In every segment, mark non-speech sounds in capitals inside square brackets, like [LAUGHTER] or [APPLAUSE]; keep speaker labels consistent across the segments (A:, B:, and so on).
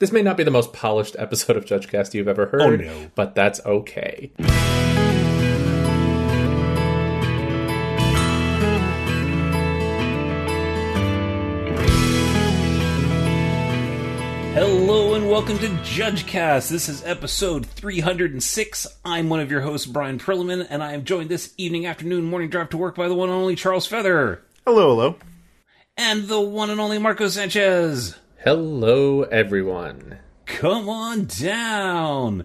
A: This may not be the most polished episode of Judge JudgeCast you've ever heard,
B: Oh, no.
A: but that's okay.
B: Hello and welcome to JudgeCast. This is episode 306. I'm one of your hosts, Bryan Prillaman, and I am joined this evening, afternoon, morning drive to work by the one and only Charles Feather
C: Hello, hello.
B: and the one and only Marcos Sanchez.
A: Hello, everyone.
B: Come on down.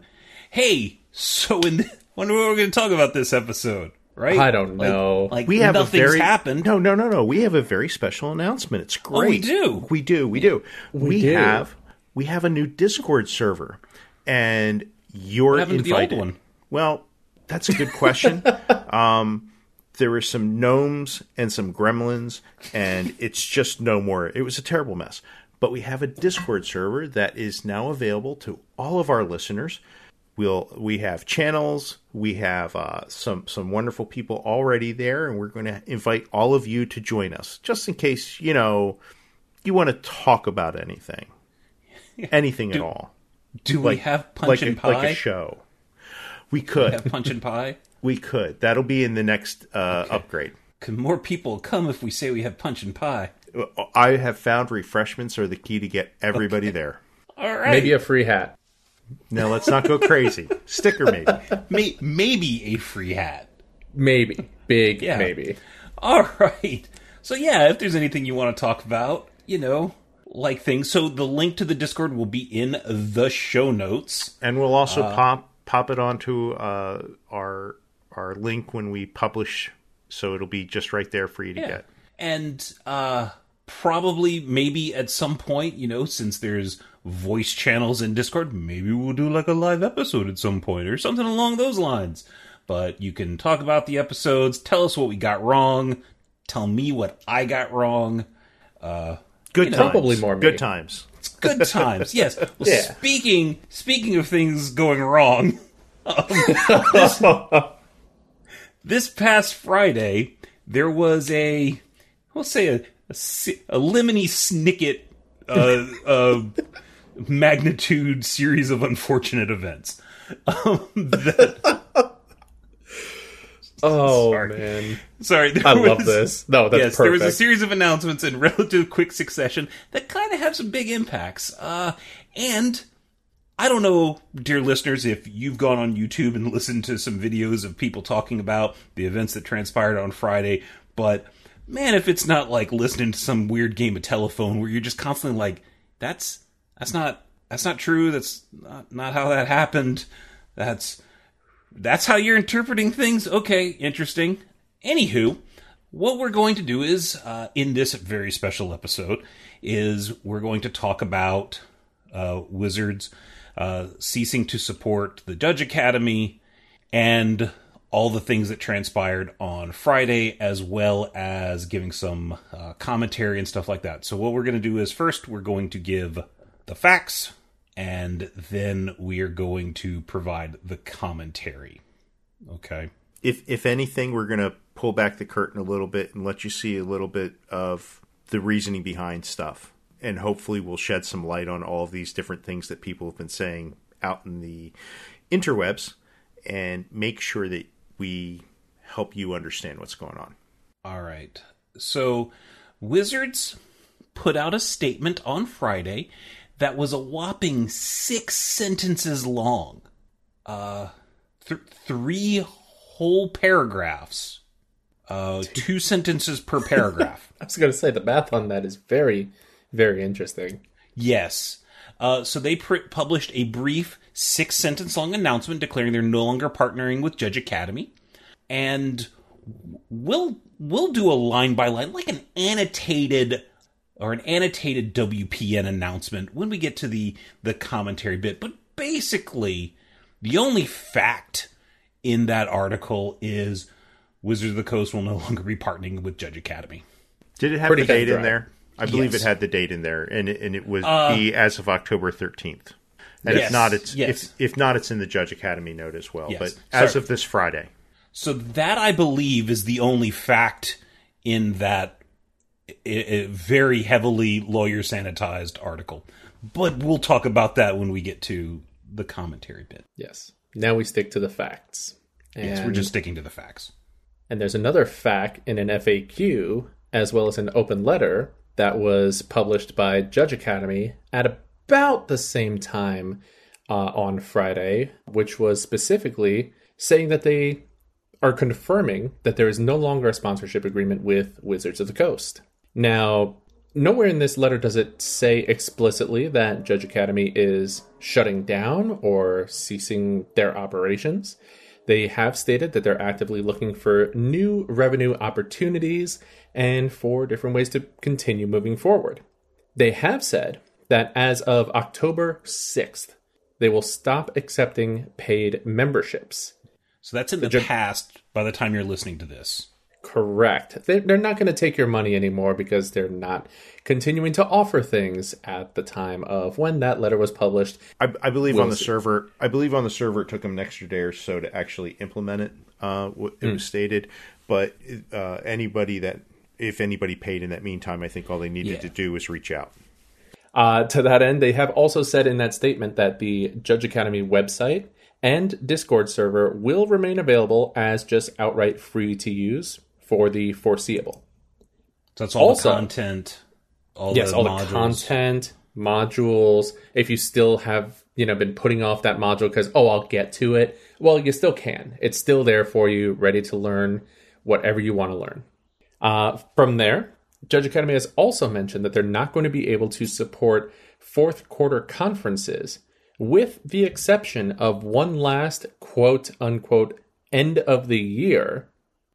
B: Hey, so in th- wonder what we're going to talk about this episode, right?
A: I don't
B: Like-
A: know.
B: Like,
C: We have
B: nothing's
C: a very
B: happened.
C: No, no, no, no. We have a very special announcement. It's great.
B: Oh, we do?
C: We do. We do. We,
A: do.
C: have we have a new Discord server, and you're
B: What happened to the old
C: invited.
B: one?
C: Well, that's a good question. [LAUGHS] um, there were some gnomes and some gremlins, and it's just no more. It was a terrible mess. But we have a Discord server that is now available to all of our listeners. We'll we have channels, we have uh, some some wonderful people already there, and we're going to invite all of you to join us, just in case you know you want to talk about anything, [LAUGHS] anything at all,
B: Do we have punch
C: like
B: and
C: a,
B: pie?
C: like a show. We could,
B: have punch and [LAUGHS] pie?
C: we could. That'll be in the next uh, upgrade.
B: Can more people come if we say we have punch and pie?
C: I have found refreshments are the key to get everybody there.
B: All right.
A: Maybe a free hat.
C: Now let's not go crazy. [LAUGHS] Sticker maybe.
B: May- maybe a free hat.
A: Maybe. Big
B: Yeah.
A: maybe.
B: All right. So yeah, if there's anything you want to talk about, you know, like things. So the link to the Discord will be in the show notes.
C: And we'll also pop pop it onto uh, our our link when we publish, so it'll be just right there for you to get.
B: And uh probably maybe at some point, you know, since there's voice channels in Discord, maybe we'll do like a live episode at some point or something along those lines. But you can talk about the episodes, tell us what we got wrong, tell me what I got wrong.
C: Uh good
B: know,
C: times.
A: probably more me.
C: Good times.
B: It's good times. [LAUGHS] Yes. Well,
A: Yeah.
B: speaking speaking of things going wrong, [LAUGHS] um, this, [LAUGHS] this past Friday there was a we'll say a a, lemony snicket uh, uh, [LAUGHS] magnitude series of unfortunate events. Um, that, [LAUGHS]
A: Oh,
B: Sorry.
A: man.
B: sorry, there
A: I love
B: was-
A: this. No, that's
B: yes, there was a series of announcements in [LAUGHS] relative quick succession that kind of have some big impacts. Uh, and I don't know, dear listeners, if you've gone on YouTube and listened to some videos of people talking about the events that transpired on Friday, but man, if it's not like listening to some weird game of telephone where you're just constantly like, that's that's not that's not true. That's not, not how that happened. That's that's how you're interpreting things. Okay, interesting. Anywho, what we're going to do is uh, in this very special episode is we're going to talk about uh, Wizards uh, ceasing to support the Judge Academy and all the things that transpired on Friday, as well as giving some uh, commentary and stuff like that. So, what we're going to do is first we're going to give the facts, and then we are going to provide the commentary. Okay.
C: If if anything, we're gonna pull back the curtain a little bit and let you see a little bit of the reasoning behind stuff, and hopefully we'll shed some light on all of these different things that people have been saying out in the interwebs, and make sure that we help you understand what's going on.
B: All right. So, Wizards put out a statement on Friday that was a whopping six sentences long. Uh, th- three whole paragraphs. Uh, [LAUGHS] two sentences per paragraph. [LAUGHS]
A: I was going to say the math on that is very, very interesting.
B: Yes. Uh, so they pr- published a brief six sentence long announcement declaring they're no longer partnering with Judge Academy. And we'll we'll do a line by line, like an annotated or an annotated WPN announcement when we get to the the commentary bit. But basically, the only fact in that article is Wizards of the Coast will no longer be partnering with Judge Academy.
C: Did it have
A: Pretty
C: the date in there? I believe
B: Yes.
C: it had the date in there, and it, and it was uh, be as of October thirteenth. And
B: Yes,
C: if not, it's
B: yes.
C: if if not, it's in the Judge Academy note as well.
B: Yes.
C: But as
B: Sorry.
C: of this Friday,
B: So that I believe is the only fact in that i- i- very heavily lawyer sanitized article. but we'll talk about that when we get to the commentary bit.
A: Yes. Now we stick to the facts. And,
B: Yes, we're just sticking to the facts.
A: and there's another fact in an FAQ as well as an open letter that was published by Judge Academy at about the same time uh, on Friday, which was specifically saying that they are confirming that there is no longer a sponsorship agreement with Wizards of the Coast. Now, nowhere in this letter does it say explicitly that Judge Academy is shutting down or ceasing their operations. They have stated that they're actively looking for new revenue opportunities and for different ways to continue moving forward. They have said that as of October 6th, they will stop accepting paid memberships.
B: So that's in the,
A: judge-
B: past by the time you're listening to this.
A: Correct. They're, they're not going to take your money anymore because they're not continuing to offer things at the time of when that letter was published.
C: I, I believe on the
A: see.
C: server. I believe on the server it took them an extra day or so to actually implement it. Uh, it was stated, but uh, anybody that if anybody paid in that meantime, I think all they needed
B: Yeah.
C: to do was reach out.
A: Uh, to that end, they have also said in that statement that the Judge Academy website and Discord server will remain available as just outright free to use for the foreseeable.
B: So that's all
A: Also-
B: the content, all
A: yes,
B: the
A: all
B: modules.
A: the content, modules. If you still have, you know, been putting off that module because oh, I'll get to it. Well, you still can. It's still there for you, ready to learn whatever you want to learn. Uh, from there, Judge Academy has also mentioned that they're not going to be able to support fourth quarter conferences, with the exception of one last quote unquote end of the year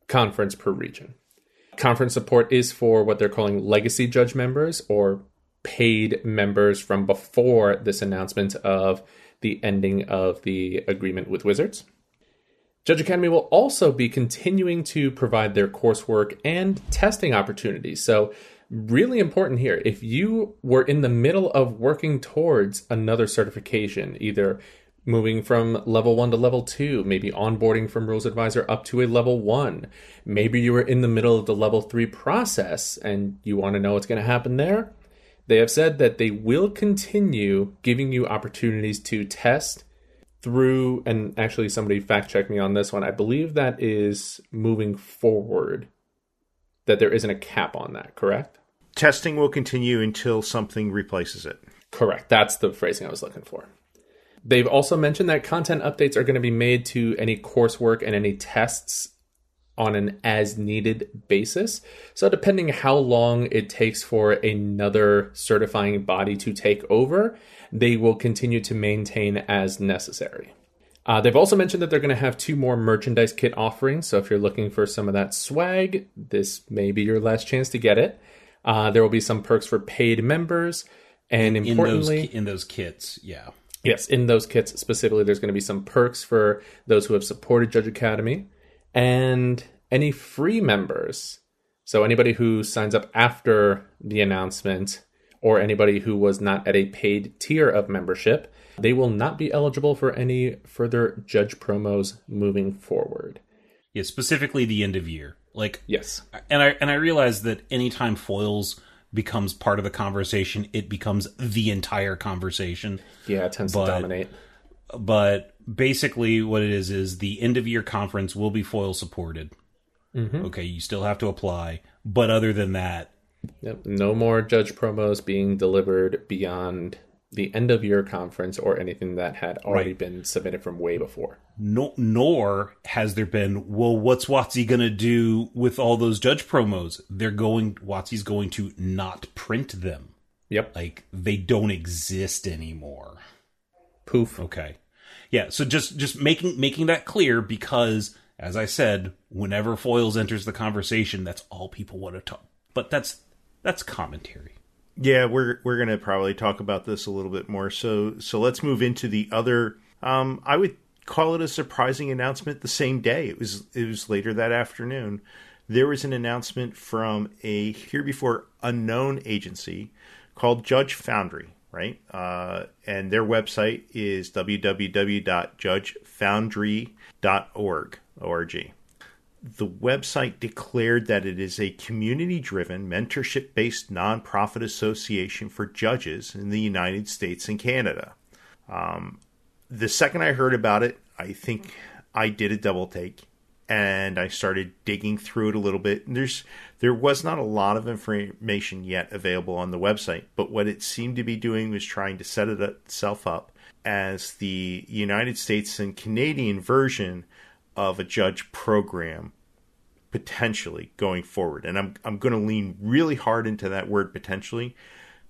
A: conference per region. Conference support is for what they're calling legacy judge members or paid members from before this announcement of the ending of the agreement with Wizards. Judge Academy will also be continuing to provide their coursework and testing opportunities. So, really important here if you were in the middle of working towards another certification, either moving from level one to level two, maybe onboarding from Rules Advisor up to a level one, maybe you were in the middle of the level three process and you want to know what's going to happen there, they have said that they will continue giving you opportunities to test through and actually somebody fact checked me on this one i believe that is moving forward that there isn't a cap on that correct?
C: Testing will continue until something replaces it.
A: correct. That's the phrasing i was looking for. They've also mentioned that content updates are going to be made to any coursework and any tests on an as needed basis. So depending how long it takes for another certifying body to take over they will continue to maintain as necessary Uh, they've also mentioned that they're going to have two more merchandise kit offerings. So if you're looking for some of that swag, this may be your last chance to get it. Uh, there will be some perks for paid members, and
B: in those
A: importantly,
B: in those kits. Yeah,
A: yes, in those kits specifically, there's going to be some perks for those who have supported Judge Academy, and any free members. So anybody who signs up after the announcement, or anybody who was not at a paid tier of membership, they will not be eligible for any further judge promos moving forward.
B: yeah. Specifically, the end of year. Like,
A: Yes.
B: and I and I realize that anytime foils becomes part of the conversation, it becomes the entire conversation.
A: Yeah, it tends
B: But-
A: to dominate.
B: But basically, what it is is the end of year conference will be foil supported. Mm-hmm. Okay, you still have to apply, but other than that,
A: Yep. No more judge promos being delivered beyond the end of year conference or anything that had already
B: Right.
A: been submitted from way before.
B: no, nor has there been. Well, what's Watsy gonna do with all those judge promos? They're going. Watsy's going to not print them.
A: Yep.
B: Like they don't exist anymore.
A: Poof.
B: Okay. Yeah, so just just making making that clear because as I said, whenever foils enters the conversation, that's all people want to talk. But that's that's commentary.
C: Yeah, we're we're gonna probably talk about this a little bit more. So so let's move into the other. Um, I would call it a surprising announcement. The same day, it was it was later that afternoon. There was an announcement from a here before unknown agency called Judge Foundry, right? Uh, and their website is www.judgefoundry.org. org. The website declared that it is a community driven, mentorship based nonprofit association for judges in the United States and Canada. Um, the second I heard about it, I think I did a double take and I started digging through it a little bit. And there's there was not a lot of information yet available on the website, but what it seemed to be doing was trying to set it itself up as the United States and Canadian version of a judge program potentially going forward. And I'm I'm going to lean really hard into that word potentially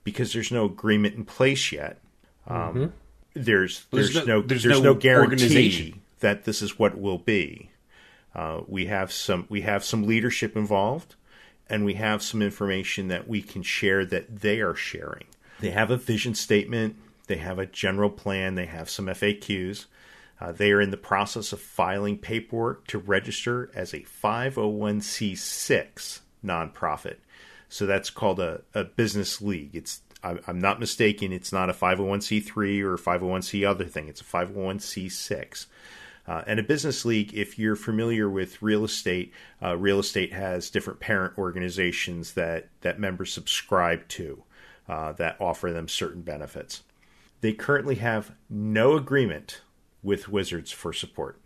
C: because there's no agreement in place yet. Um, mm-hmm. There's there's, there's no, no, there's, there's no, no guarantee that this is what will be. Uh, we have some we have some leadership involved, and we have some information that we can share that they are sharing. They have a vision statement. They have a general plan. They have some FAQs. Uh, they are in the process of filing paperwork to register as a 501c6 nonprofit. So that's called a, a business league. It's I, I'm not mistaken. It's not a 501c3 or 501c other thing. It's a 501c6. Uh, and a business league, if you're familiar with real estate, uh, real estate has different parent organizations that, that members subscribe to uh, that offer them certain benefits. They currently have no agreement with Wizards for support.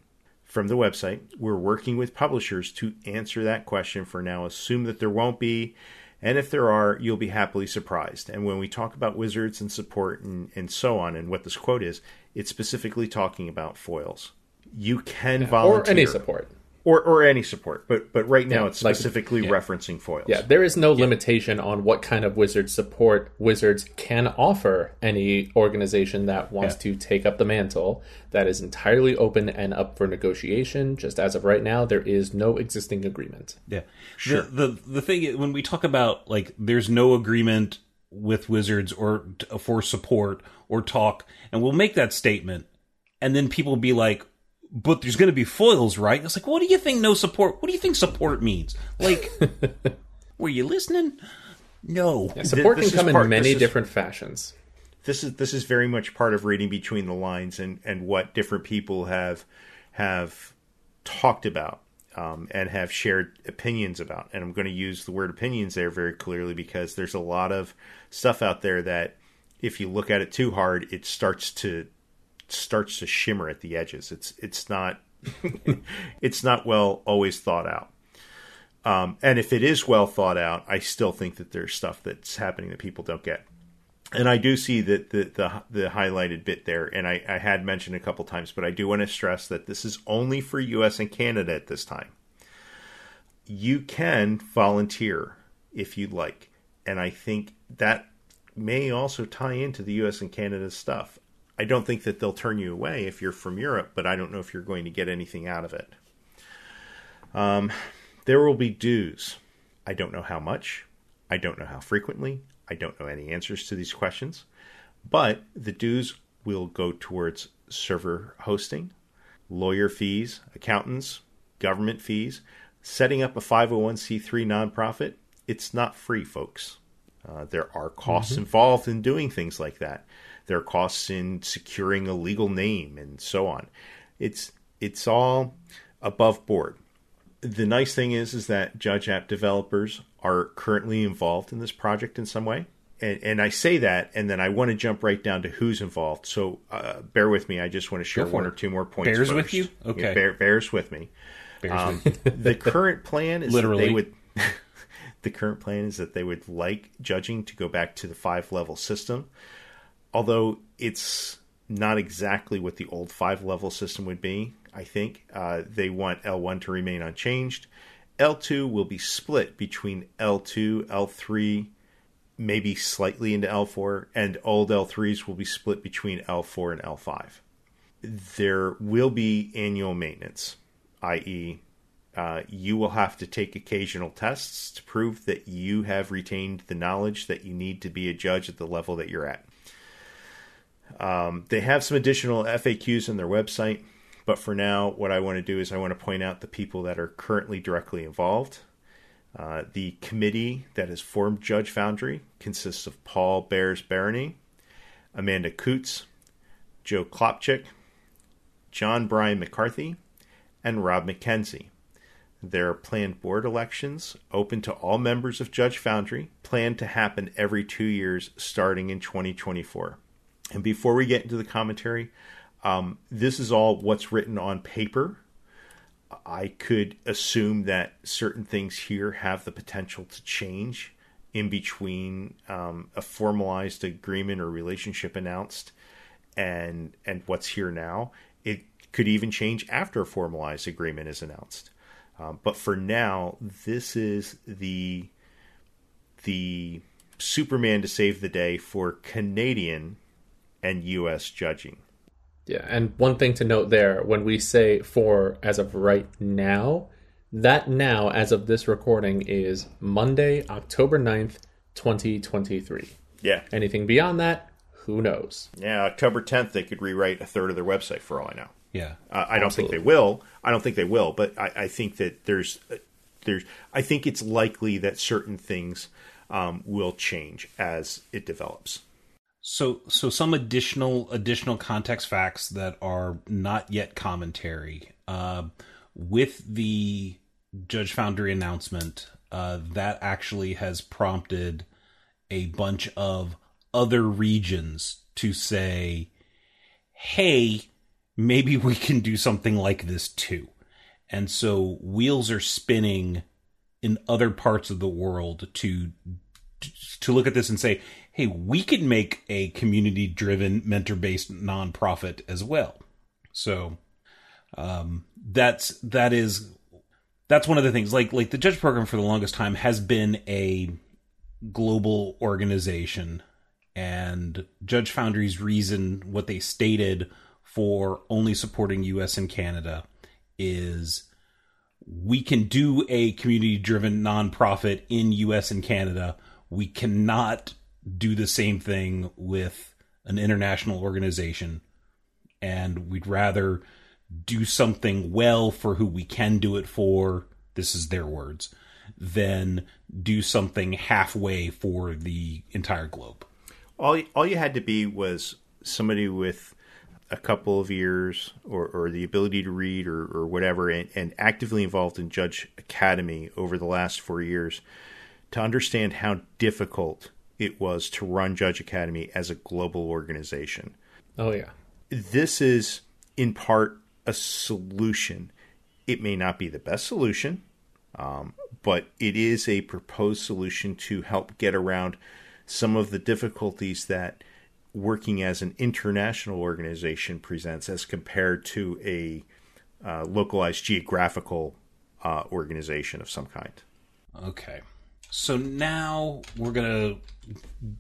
C: From the website, we're working with publishers to answer that question for now. Assume that there won't be, and if there are, you'll be happily surprised. And when we talk about Wizards and support and, and so on, and what this quote is, it's specifically talking about foils you can yeah, volunteer
A: or any support
C: or or any support. But but right now yeah, it's specifically like, yeah. referencing foils.
A: Yeah, there is no limitation on what kind of wizard support wizards can offer any organization that wants to take up the mantle. That is entirely open and up for negotiation. Just as of right now, there is no existing agreement.
B: Yeah, sure. The the, the thing when we talk about like there's no agreement with wizards or for support or talk, and we'll make that statement, and then people will be like, but there's going to be foils, right? It's like, what do you think no support? What do you think support means? Like, [LAUGHS] were you listening? No.
A: Yeah, support this, this can come part, in many different fashions.
C: This is this is very much part of reading between the lines and and what different people have have talked about um, and have shared opinions about. And I'm going to use the word opinions there very clearly because there's a lot of stuff out there that if you look at it too hard, it starts to starts to shimmer at the edges. It's it's not [LAUGHS] it's not well always thought out. Um, and if it is well thought out, I still think that there's stuff that's happening that people don't get. And I do see that the, the, the highlighted bit there, and I, I had mentioned a couple times, but I do want to stress that this is only for U.S. and Canada at this time. You can volunteer if you'd like, and I think that may also tie into the U.S. and Canada stuff. I don't think that they'll turn you away if you're from Europe, but I don't know if you're going to get anything out of it. Um, there will be dues. I don't know how much. I don't know how frequently. I don't know any answers to these questions. But the dues will go towards server hosting, lawyer fees, accountants, government fees. Setting up a 501c3 nonprofit, it's not free, folks. Uh, there are costs mm-hmm. involved in doing things like that. There are costs in securing a legal name and so on. It's it's all above board. The nice thing is is that Judge app developers are currently involved in this project in some way. And, and I say that, and then I want to jump right down to who's involved. So uh, bear with me. I just want to share one or two more points.
B: Bears
C: first.
B: with you? Okay. Yeah,
C: bear, bears with me. Bears um, with the current plan is literally they would. [LAUGHS] the current plan is that they would like judging to go back to the five level system although it's not exactly what the old five level system would be, I think. Uh, they want L1 to remain unchanged. L2 will be split between L2, L3, maybe slightly into L4, and old L3s will be split between L4 and L5. There will be annual maintenance, i.e., uh, you will have to take occasional tests to prove that you have retained the knowledge that you need to be a judge at the level that you're at. Um, they have some additional FAQs on their website, but for now, what I want to do is I want to point out the people that are currently directly involved. Uh, the committee that has formed Judge Foundry consists of Paul Bears Baranay, Amanda Coots, Joe Klopchik, John Brian McCarthy, and Rob McKenzie. There are planned board elections open to all members of Judge Foundry, planned to happen every two years starting in 2024. And before we get into the commentary, um, this is all what's written on paper. I could assume that certain things here have the potential to change in between um, a formalized agreement or relationship announced and and what's here now. It could even change after a formalized agreement is announced. Um, but for now, this is the the Superman to save the day for Canadian and U.S. judging.
A: Yeah, and one thing to note there when we say for as of right now, that now, as of this recording, is Monday, October 9th, 2023.
C: Yeah.
A: Anything beyond that, who knows?
C: Yeah, October 10th, they could rewrite a third of their website for all I know.
B: Yeah.
C: Uh, I don't think they will. I don't think they will, but I, I think that there's, uh, there's, I think it's likely that certain things um, will change as it develops.
B: So, so some additional additional context facts that are not yet commentary. Uh, with the Judge Foundry announcement, uh, that actually has prompted a bunch of other regions to say, "Hey, maybe we can do something like this too." And so wheels are spinning in other parts of the world to to look at this and say, hey, we could make a community driven mentor based nonprofit as well. So um, that's that is that's one of the things. Like like the Judge Program for the longest time has been a global organization, and Judge Foundry's reason, what they stated for only supporting U.S. and Canada, is we can do a community driven nonprofit in US and Canada. We cannot do the same thing with an international organization. And we'd rather do something well for who we can do it for. This is their words. Than do something halfway for the entire globe.
C: All all you had to be was somebody with a couple of years or, or the ability to read or, or whatever and, and actively involved in Judge Academy over the last four years to understand how difficult it was to run Judge Academy as a global organization.
A: Oh, yeah.
C: This is in part a solution. It may not be the best solution, um, but it is a proposed solution to help get around some of the difficulties that working as an international organization presents as compared to a uh, localized geographical uh, organization of some kind.
B: Okay. So now we're gonna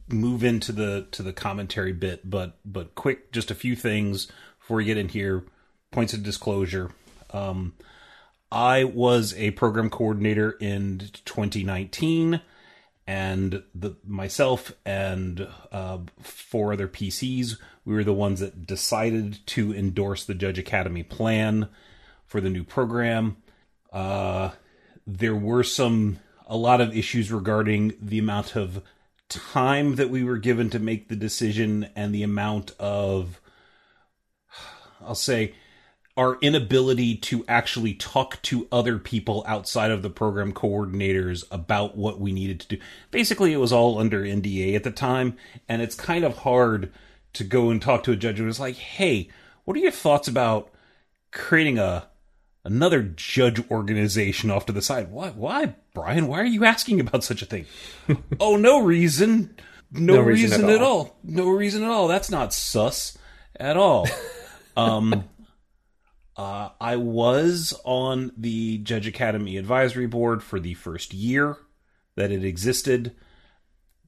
B: move into the to the commentary bit, but but quick, just a few things before we get in here. Points of disclosure. Um, I was a program coordinator in 2019 and the myself and uh, four other PCs, we were the ones that decided to endorse the Judge Academy plan for the new program. Uh, there were some a lot of issues regarding the amount of time that we were given to make the decision and the amount of I'll say our inability to actually talk to other people outside of the program coordinators about what we needed to do. Basically, it was all under NDA at the time, and it's kind of hard to go and talk to a judge who was like, "Hey, what are your thoughts about creating a another judge organization off to the side?" Why, why, Bryan? Why are you asking about such a thing? [LAUGHS] oh, no reason. No,
A: No reason
B: reason,
A: at all.
B: all. No reason at all. That's not sus at all. [LAUGHS] um uh, I was on the Judge Academy Advisory Board for the first year that it existed.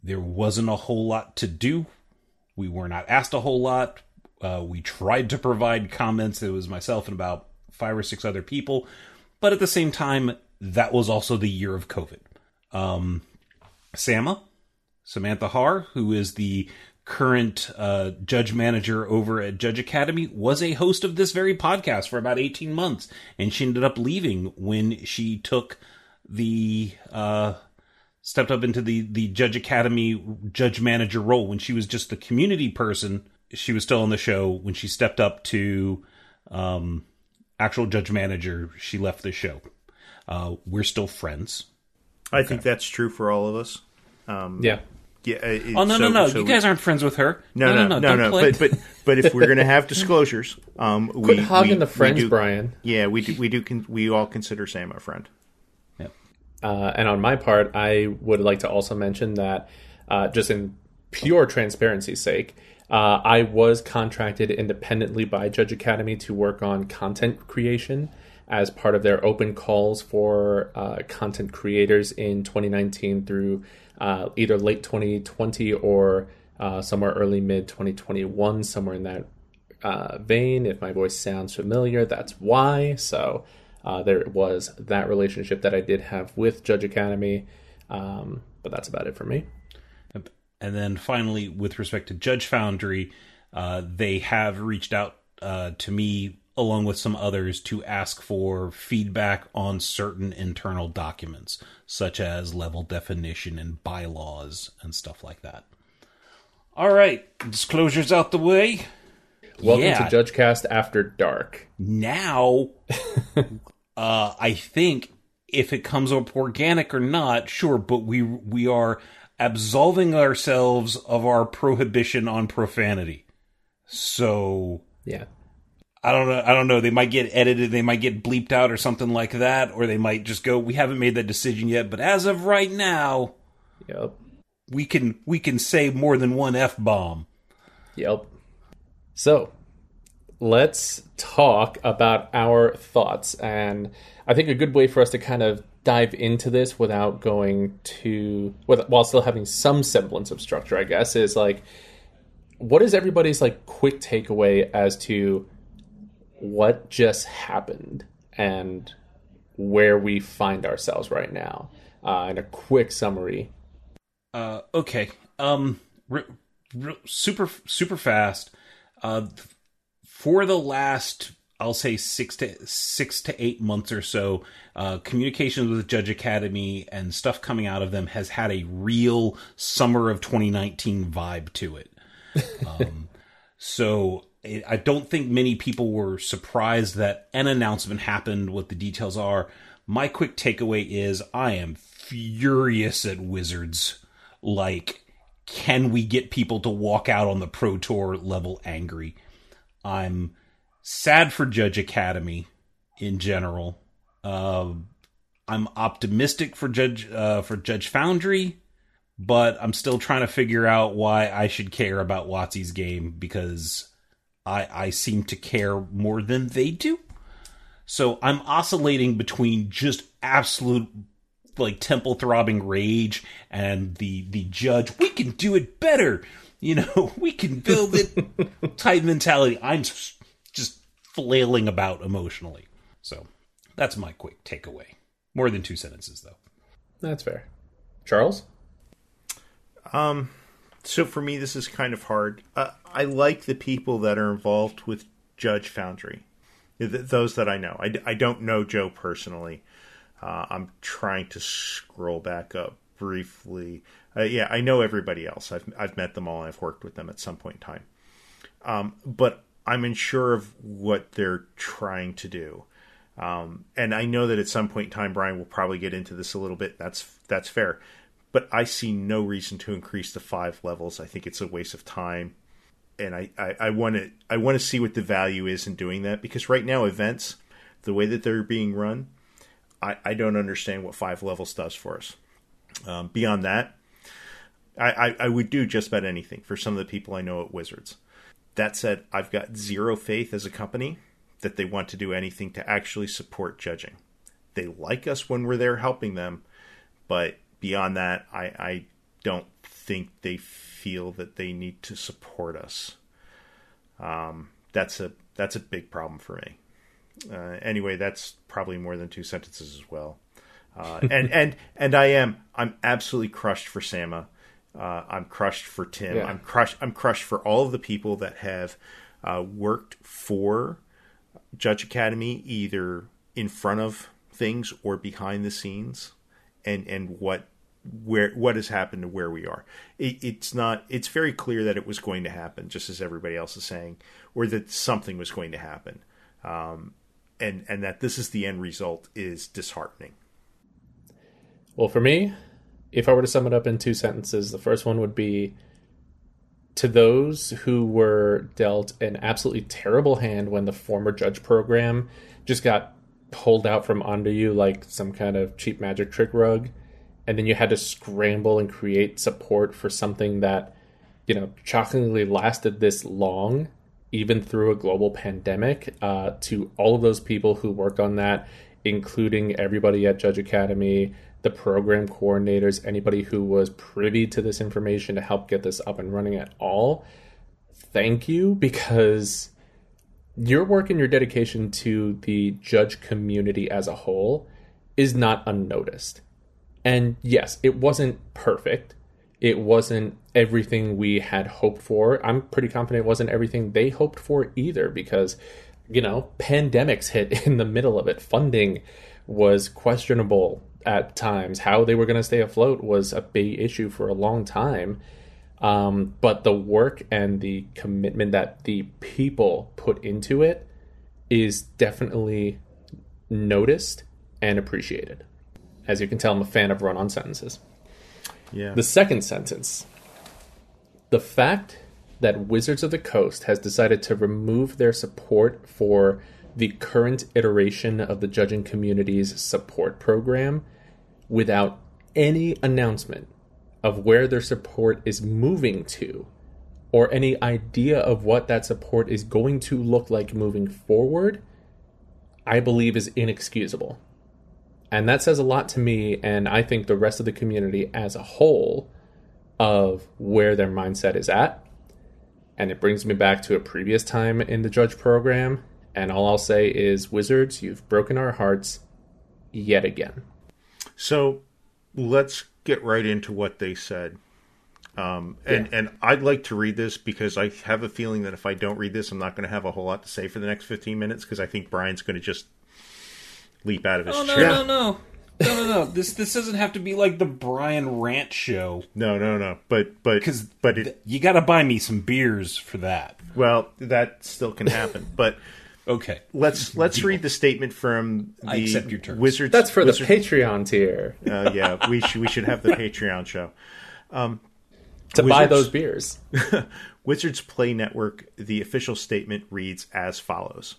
B: There wasn't a whole lot to do. We were not asked a whole lot. Uh, we tried to provide comments. It was myself and about five or six other people. But at the same time, that was also the year of COVID. Um, Sama, Samantha Har, who is the current uh, judge manager over at Judge Academy, was a host of this very podcast for about 18 months. And she ended up leaving when she took the. Uh, stepped up into the, the Judge Academy judge manager role. When she was just the community person, she was still on the show. When she stepped up to um, actual judge manager, she left the show. Uh, we're still friends.
C: I think that's true for all of us.
A: Yeah.
C: Yeah. it-
B: Oh no,
C: so-
B: no, no!
C: so
B: you guys aren't friends with her.
C: No, no, no, no.
B: don't play.
C: But but but if we're gonna have disclosures, um, [LAUGHS]
A: Quit
C: we,
A: hogging
C: we-
A: the friends,
C: do-
A: Bryan.
C: Yeah, we do. We do. Con- we all consider Sam a friend.
B: Yeah.
A: Uh, and on my part, I would like to also mention that, uh, just in pure transparency's sake, uh, I was contracted independently by Judge Academy to work on content creation as part of their open calls for uh, content creators in 2019 through uh, either late 2020 or uh, somewhere early mid 2021, somewhere in that uh, vein. If my voice sounds familiar, that's why. So uh, there was that relationship that I did have with Judge Academy, um, but that's about it for me.
B: And then finally, with respect to Judge Foundry, uh, they have reached out to me along with some others to ask for feedback on certain internal documents, such as level definition and bylaws and stuff like that. All right, disclosures out the way.
A: Welcome
B: Yeah.
A: to JudgeCast After Dark.
B: Now, [LAUGHS] uh, I think if it comes up organic or not, sure, but we we are absolving ourselves of our prohibition on profanity. So
A: Yeah.
B: I don't know. I don't know. They might get edited. They might get bleeped out or something like that, or they might just go. We haven't made that decision yet, but as of right now,
A: Yep.
B: we can we can say more than one f bomb.
A: Yep. So let's talk about our thoughts. And I think a good way for us to kind of dive into this without going to, with, while still having some semblance of structure, I guess, is like, what is everybody's like quick takeaway as to what just happened and where we find ourselves right now? Uh, in a quick summary.
B: Uh, okay. Um, r- r- super super fast. Uh, for the last, I'll say six to six to eight months or so, uh, communications with Judge Academy and stuff coming out of them has had a real summer of 2019 vibe to it. [LAUGHS] Um, so I don't think many people were surprised that an announcement happened. What the details are. My quick takeaway is I am furious at Wizards. Like, can we get people to walk out on the Pro Tour level angry? I'm sad for Judge Academy in general. Uh, I'm optimistic for Judge uh, for Judge Foundry, but I'm still trying to figure out why I should care about Watsy's game because I I seem to care more than they do. So I'm oscillating between just absolute like temple throbbing rage and the the judge we can do it better you know [LAUGHS] we can build it [LAUGHS] type mentality i'm just flailing about emotionally so that's my quick takeaway more than two sentences though
A: That's fair. Charles?
C: Um, So for me, this is kind of hard. Uh, I like the people that are involved with Judge Foundry, Th- those that I know. I don't know Joe personally. Uh, I'm trying to scroll back up briefly. Uh, yeah, I know everybody else. I've I've met them all. I've worked with them at some point in time. Um, but I'm unsure of what they're trying to do. Um, and I know that at some point in time, Bryan will probably get into this a little bit. That's that's fair. But I see no reason to increase the five levels. I think it's a waste of time, and I I want to I want to see what the value is in doing that because right now events, the way that they're being run, I I don't understand what five levels does for us. Um, beyond that, I, I I would do just about anything for some of the people I know at Wizards. That said, I've got zero faith as a company that they want to do anything to actually support judging. They like us when we're there helping them, but beyond that, I, I don't think they feel that they need to support us. Um, that's a that's a big problem for me. Uh, anyway, that's probably more than two sentences as well. Uh, and and and I am I'm absolutely crushed for Sama. Uh, I'm crushed for Tim.
A: Yeah.
C: I'm crushed. I'm crushed for all of the people that have uh, worked for Judge Academy, either in front of things or behind the scenes, and and what where what has happened to where we are. It, it's not. It's very clear that it was going to happen, just as everybody else is saying, or that something was going to happen. Um, and and that this is the end result is disheartening.
A: Well, for me, if I were to sum it up in two sentences, the first one would be to those who were dealt an absolutely terrible hand when the former judge program just got pulled out from under you like some kind of cheap magic trick rug and then you had to scramble and create support for something that you know shockingly lasted this long even through a global pandemic uh, to all of those people who worked on that including everybody at judge academy the program coordinators anybody who was privy to this information to help get this up and running at all thank you because your work and your dedication to the judge community as a whole is not unnoticed. And yes, it wasn't perfect. It wasn't everything we had hoped for. I'm pretty confident it wasn't everything they hoped for either because, you know, pandemics hit [LAUGHS] in the middle of it. Funding was questionable at times. How they were going to stay afloat was a big issue for a long time. Um, but the work and the commitment that the people put into it is definitely noticed and appreciated. As you can tell, I'm a fan of run on sentences.
C: Yeah.
A: The second sentence the fact that Wizards of the Coast has decided to remove their support for the current iteration of the judging community's support program without any announcement of where their support is moving to or any idea of what that support is going to look like moving forward, I believe is inexcusable. And that says a lot to me, and I think the rest of the community as a whole, of where their mindset is at. And it brings me back to a previous time in the judge program. And all I'll say is, Wizards, you've broken our hearts yet again.
C: So let's get right into what they said. Um, and,
A: Yeah.
C: and I'd like to read this because I have a feeling that if I don't read this, I'm not going to have a whole lot to say for the next 15 minutes because I think Bryan's going to just leap out of his
B: Oh no
C: chair.
B: no no no no no! This this doesn't have to be like the Bryan Rant show
C: No, no, no. But but
B: because
C: but it
B: you got to buy me some beers for that.
C: well that still can happen. but
B: Okay.
C: let's let's read the statement from the
B: I accept your terms.
C: Wizards.
A: That's for the Patreon tier
C: uh, yeah, we should we should have the Patreon show.
A: to buy those beers. [LAUGHS]
C: Wizards Play Network, the official statement reads as follows.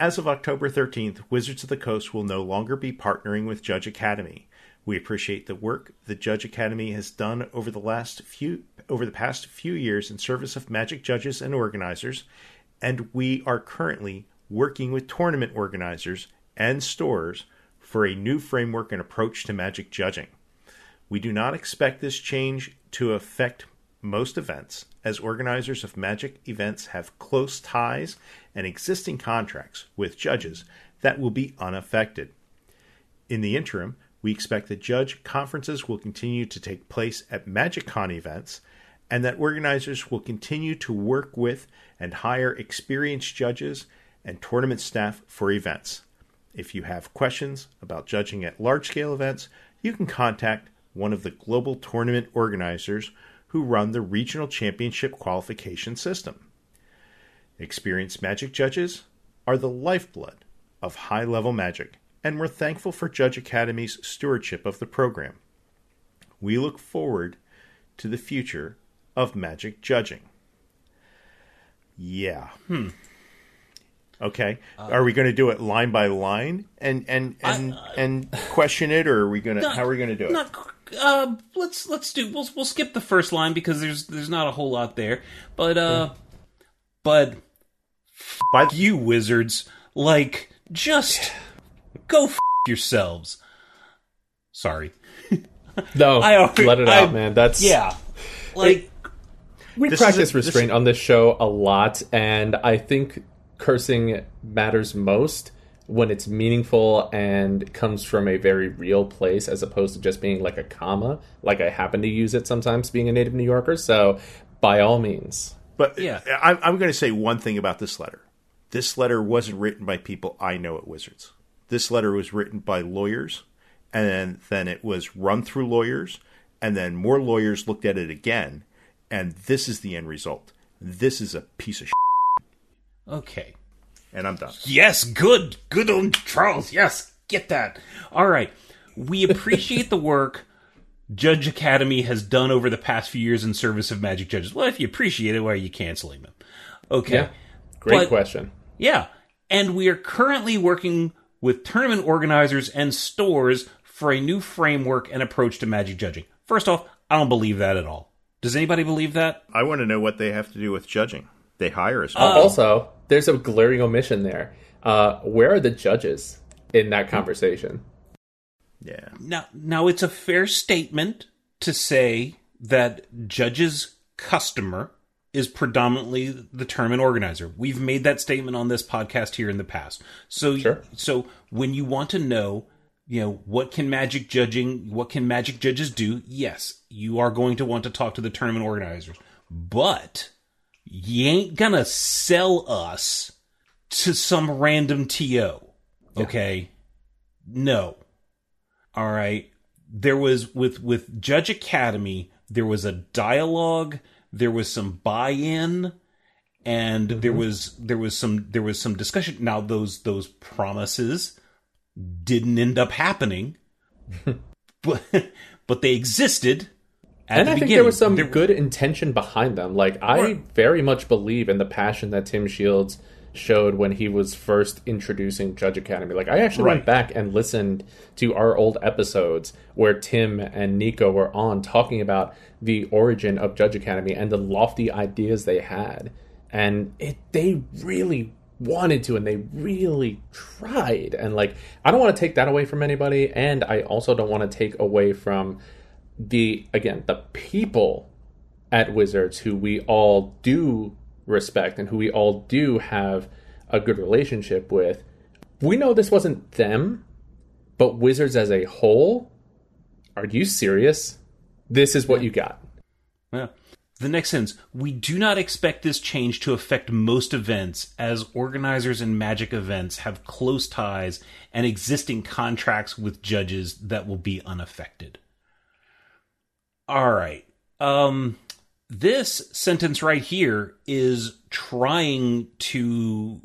C: As of October 13th, Wizards of the Coast will no longer be partnering with Judge Academy. We appreciate the work the Judge Academy has done over the last few over the past few years in service of Magic judges and organizers, and we are currently working with tournament organizers and stores for a new framework and approach to Magic judging. We do not expect this change to affect most events, as organizers of Magic events have close ties and existing contracts with judges that will be unaffected. In the interim, we expect that judge conferences will continue to take place at MagicCon events and that organizers will continue to work with and hire experienced judges and tournament staff for events. If you have questions about judging at large scale events, you can contact one of the global tournament organizers who run the regional championship qualification system. Experienced magic judges are the lifeblood of high level magic, and we're thankful for Judge Academy's stewardship of the program. We look forward to the future of magic judging. Yeah. Hmm. Okay. are we going to do it line by line and and and and question it, or are we going to? How are we going to do it?
B: Not. Uh, let's let's do. We'll we'll skip the first line because there's there's not a whole lot there. But uh, but
C: By
B: f- you wizards, like just go f- yourselves. Sorry. [LAUGHS]
A: No,
B: I already-
A: let it
B: I-
A: out, man. That's
B: Yeah. Like
A: We
C: This
A: practice
C: is a- this-
A: restraint on this show a lot, and I think cursing matters most when it's meaningful and comes from a very real place as opposed to just being like a comma, like I happen to use it sometimes being a native New Yorker. So, by all means,
C: But
B: Yeah.
C: I'm, I'm going to say one thing about this letter. This letter wasn't written by people I know at Wizards. This letter was written by lawyers, and then it was run through lawyers, and then more lawyers looked at it again, and this is the end result. This is a piece of shit.
B: Okay.
C: And I'm done.
B: Yes, good. Good on Charles. Yes, get that. All right. We [LAUGHS] appreciate the work Judge Academy has done over the past few years in service of Magic Judges. Well, if you appreciate it, why are you canceling them? Okay.
A: Yeah. Great
B: But-
A: question.
B: Yeah. And we are currently working with tournament organizers and stores for a new framework and approach to magic judging. First off, I don't believe that at all. Does anybody believe that?
C: I want to know what they have to do with judging. They hire us.
A: Uh, also, there's a glaring omission there. Uh, where are the judges in that conversation?
C: yeah.
B: Now, now it's a fair statement to say that judge's customer is predominantly the tournament organizer. We've made that statement on this podcast here in the past. So,
A: Sure.
B: so when you want to know, you know, what can magic judging, what can magic judges do? Yes, you are going to want to talk to the tournament organizers, but you ain't gonna sell us to some random TO. Okay. No. All right. There was with with Judge Academy, there was a dialogue, there was some buy-in, and mm-hmm. there was there was some there was some discussion. Now those those promises didn't end up happening, [LAUGHS] but but they existed.
A: And
B: the
A: I think there was some
B: There-
A: good intention behind them. Like I
B: Right.
A: very much believe in the passion that Tim Shields showed when he was first introducing Judge Academy. Like I actually
B: Right.
A: went back and listened to our old episodes where Tim and Nico were on talking about the origin of Judge Academy and the lofty ideas they had. And it they really wanted to and they really tried. And like I don't want to take that away from anybody and I also don't want to take away from the again the people at Wizards who we all do respect and who we all do have a good relationship with. We know this wasn't them, but Wizards as a whole, are you serious? This is what you got.
B: Yeah. The next sentence We do not expect this change to affect most events, as organizers and Magic events have close ties and existing contracts with judges that will be unaffected. All right. Um, this sentence right here is trying to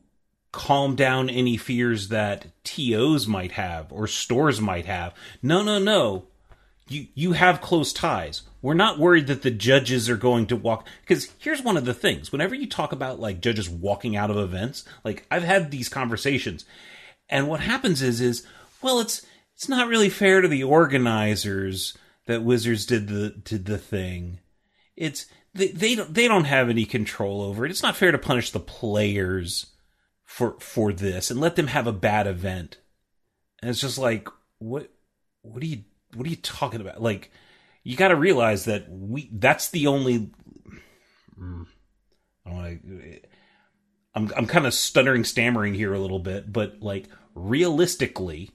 B: calm down any fears that TOs might have or stores might have. No, no, no you you have close ties. We're not worried that the judges are going to walk because here's one of the things. Whenever you talk about like judges walking out of events, like I've had these conversations, and what happens is is well, it's it's not really fair to the organizers that Wizards did the did the thing. It's they they don't they don't have any control over it. It's not fair to punish the players for for this and let them have a bad event. And it's just like what what are you what are you talking about? Like you got to realize that we that's the only Mm, I want to I'm I'm kind of stuttering stammering here a little bit, but like realistically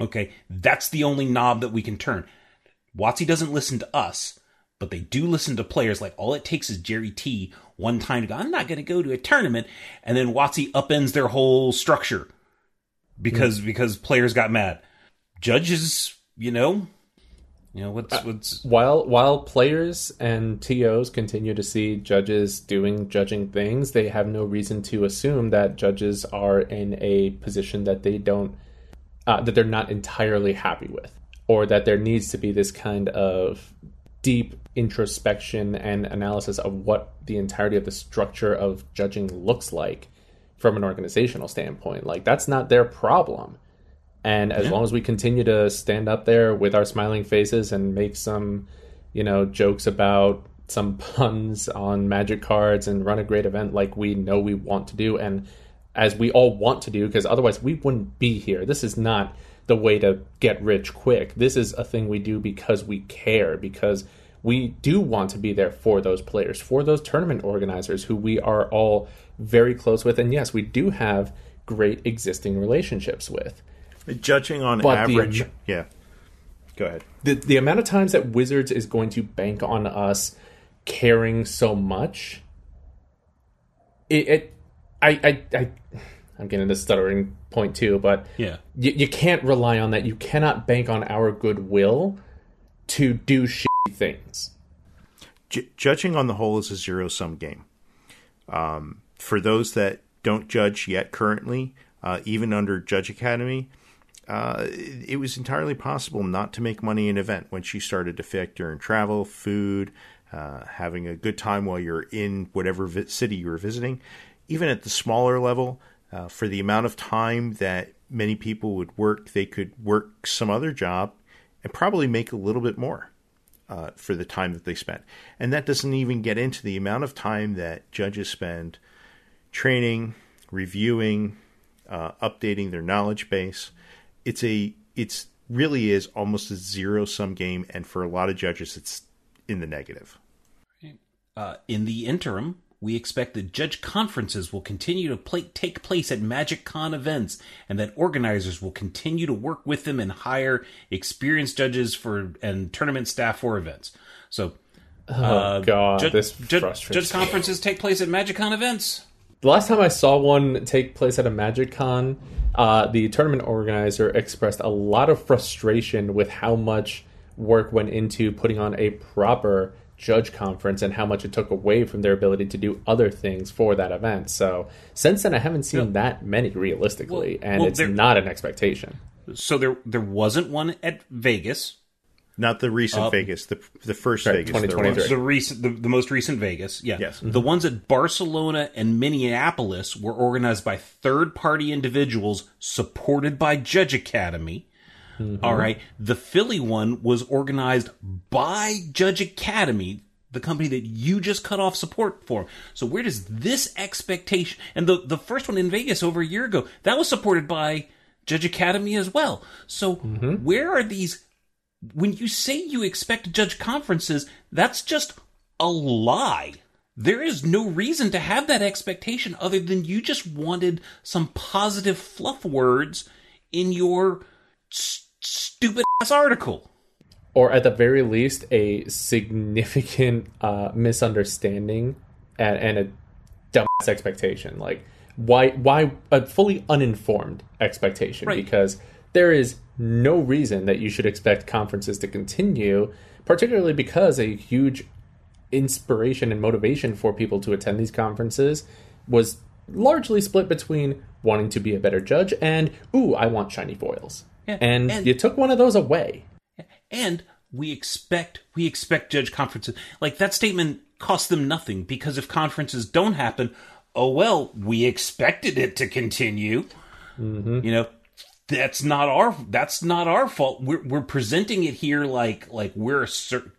B: okay, that's the only knob that we can turn. Watsy doesn't listen to us, but they do listen to players. Like all it takes is Jerry T one time to go, I'm not going to go to a tournament, and then Watsy upends their whole structure because because players got mad. Judges, you know, you know what's what's
A: While while players and TOs continue to see judges doing judging things, they have no reason to assume that judges are in a position that they don't uh, that they're not entirely happy with, or that there needs to be this kind of deep introspection and analysis of what the entirety of the structure of judging looks like from an organizational standpoint. Like that's not their problem. And as long as we continue to stand up there with our smiling faces and make some, you know, jokes about some [LAUGHS] puns on magic cards and run a great event like we know we want to do and as we all want to do because otherwise we wouldn't be here. This is not the way to get rich quick. This is a thing we do because we care because we do want to be there for those players, for those tournament organizers who we are all very close with and yes, we do have great existing relationships with.
C: Judging on
A: But
C: average,
A: am-
C: yeah. Go ahead.
A: the the amount of times that Wizards is going to bank on us caring so much, it, it I, I I I'm getting to stuttering point too, but
B: yeah.
A: you, you can't rely on that. You cannot bank on our goodwill to do shitty things.
C: J- judging on the whole is a zero sum game. Um, for those that don't judge yet currently, uh, even under Judge Academy, uh, it was entirely possible not to make money in an event once you started to factor in travel, food, uh, having a good time while you're in whatever vi- city you were visiting. Even at the smaller level, uh, for the amount of time that many people would work, they could work some other job and probably make a little bit more uh, for the time that they spent. And that doesn't even get into the amount of time that judges spend training, reviewing, uh, updating their knowledge base. It's a it's really is almost a zero sum game, and for a lot of judges, it's in the negative.
B: Uh, in the interim, we expect that judge conferences will continue to play, take place at Magic Con events, and that organizers will continue to work with them and hire experienced judges for and tournament staff for events. So,
A: Oh god,
B: ju-
A: this
B: ju- judge conferences take place at Magic Con events.
A: The last time I saw one take place at a Magic Con, uh, the tournament organizer expressed a lot of frustration with how much work went into putting on a proper judge conference and how much it took away from their ability to do other things for that event. So since then, I haven't seen that many realistically,
B: Well-
A: and
B: well,
A: it's
B: there-
A: not an expectation.
B: So there there wasn't one at Vegas.
C: Not the recent
B: Uh,
C: Vegas, the the first
A: Right,
C: Vegas. there
A: 2023.
B: The recent, the, the most recent Vegas, yeah.
C: Yes.
B: The ones at Barcelona and Minneapolis were organized by third-party individuals supported by Judge Academy. Mm-hmm. All right. The Philly one was organized by Judge Academy, the company that you just cut off support for. So where does this expectation and the the first one in Vegas over a year ago that was supported by Judge Academy as well. So mm-hmm. where are these when you say you expect judge conferences, that's just a lie. There is no reason to have that expectation other than you just wanted some positive fluff words in your s- stupid ass article.
A: or at the very least a significant uh, misunderstanding and, and a dumbass expectation like why why a fully uninformed expectation
B: Right.
A: because there is no reason that you should expect conferences to continue particularly because a huge inspiration and motivation for people to attend these conferences was largely split between wanting to be a better judge and ooh i want shiny foils
B: Yeah,
A: and,
B: and-
A: you took one of those away
B: And we expect we expect judge conferences. Like that statement costs them nothing because if conferences don't happen, oh well, we expected it to continue. Mm-hmm. You know, that's not our that's not our fault. We're we're presenting it here like like we're assert,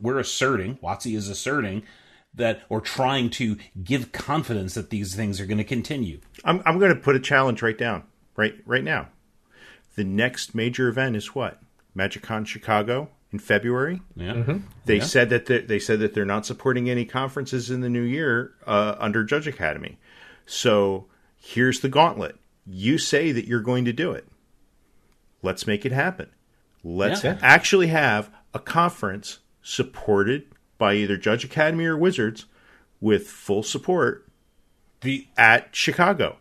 B: we're asserting. Watsy is asserting that or trying to give confidence that these things are going to continue.
C: I'm I'm going to put a challenge right down right right now. The next major event is what? MagicCon Chicago in February.
B: Yeah.
C: They said that they, they said that they're not supporting any conferences in the new year uh, under Judge Academy. So here's the gauntlet. You say that you're going to do it. Let's make it happen. Let's
B: Yeah.
C: actually have a conference supported by either Judge Academy or Wizards with full support
B: The
C: at Chicago.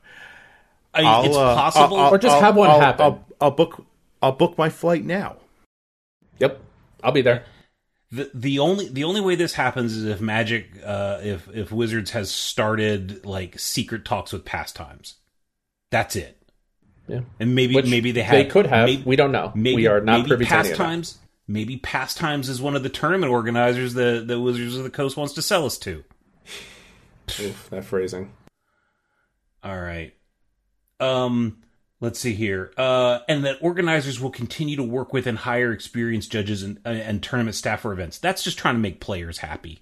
B: I, it's
C: uh,
B: possible.
C: I'll-
A: Or just
C: I'll-
A: have one
C: I'll-
A: happen.
C: I'll, I'll book. I'll book my flight now.
A: Yep, I'll be there.
B: the the only the only way this happens is if Magic uh if if Wizards has started like secret talks with pastimes. That's it.
A: Yeah,
B: And maybe
A: Which
B: maybe they have
A: they could have.
B: Maybe,
A: we don't know.
B: maybe,
A: we are not
B: maybe
A: privy to any of that.
B: pastimes. Maybe pastimes is one of the tournament organizers that the Wizards of the Coast wants to sell us to.
A: Oof, that phrasing.
B: All right. Um, let's see here. Uh, and that organizers will continue to work with and hire experienced judges and, and tournament staff for events. That's just trying to make players happy.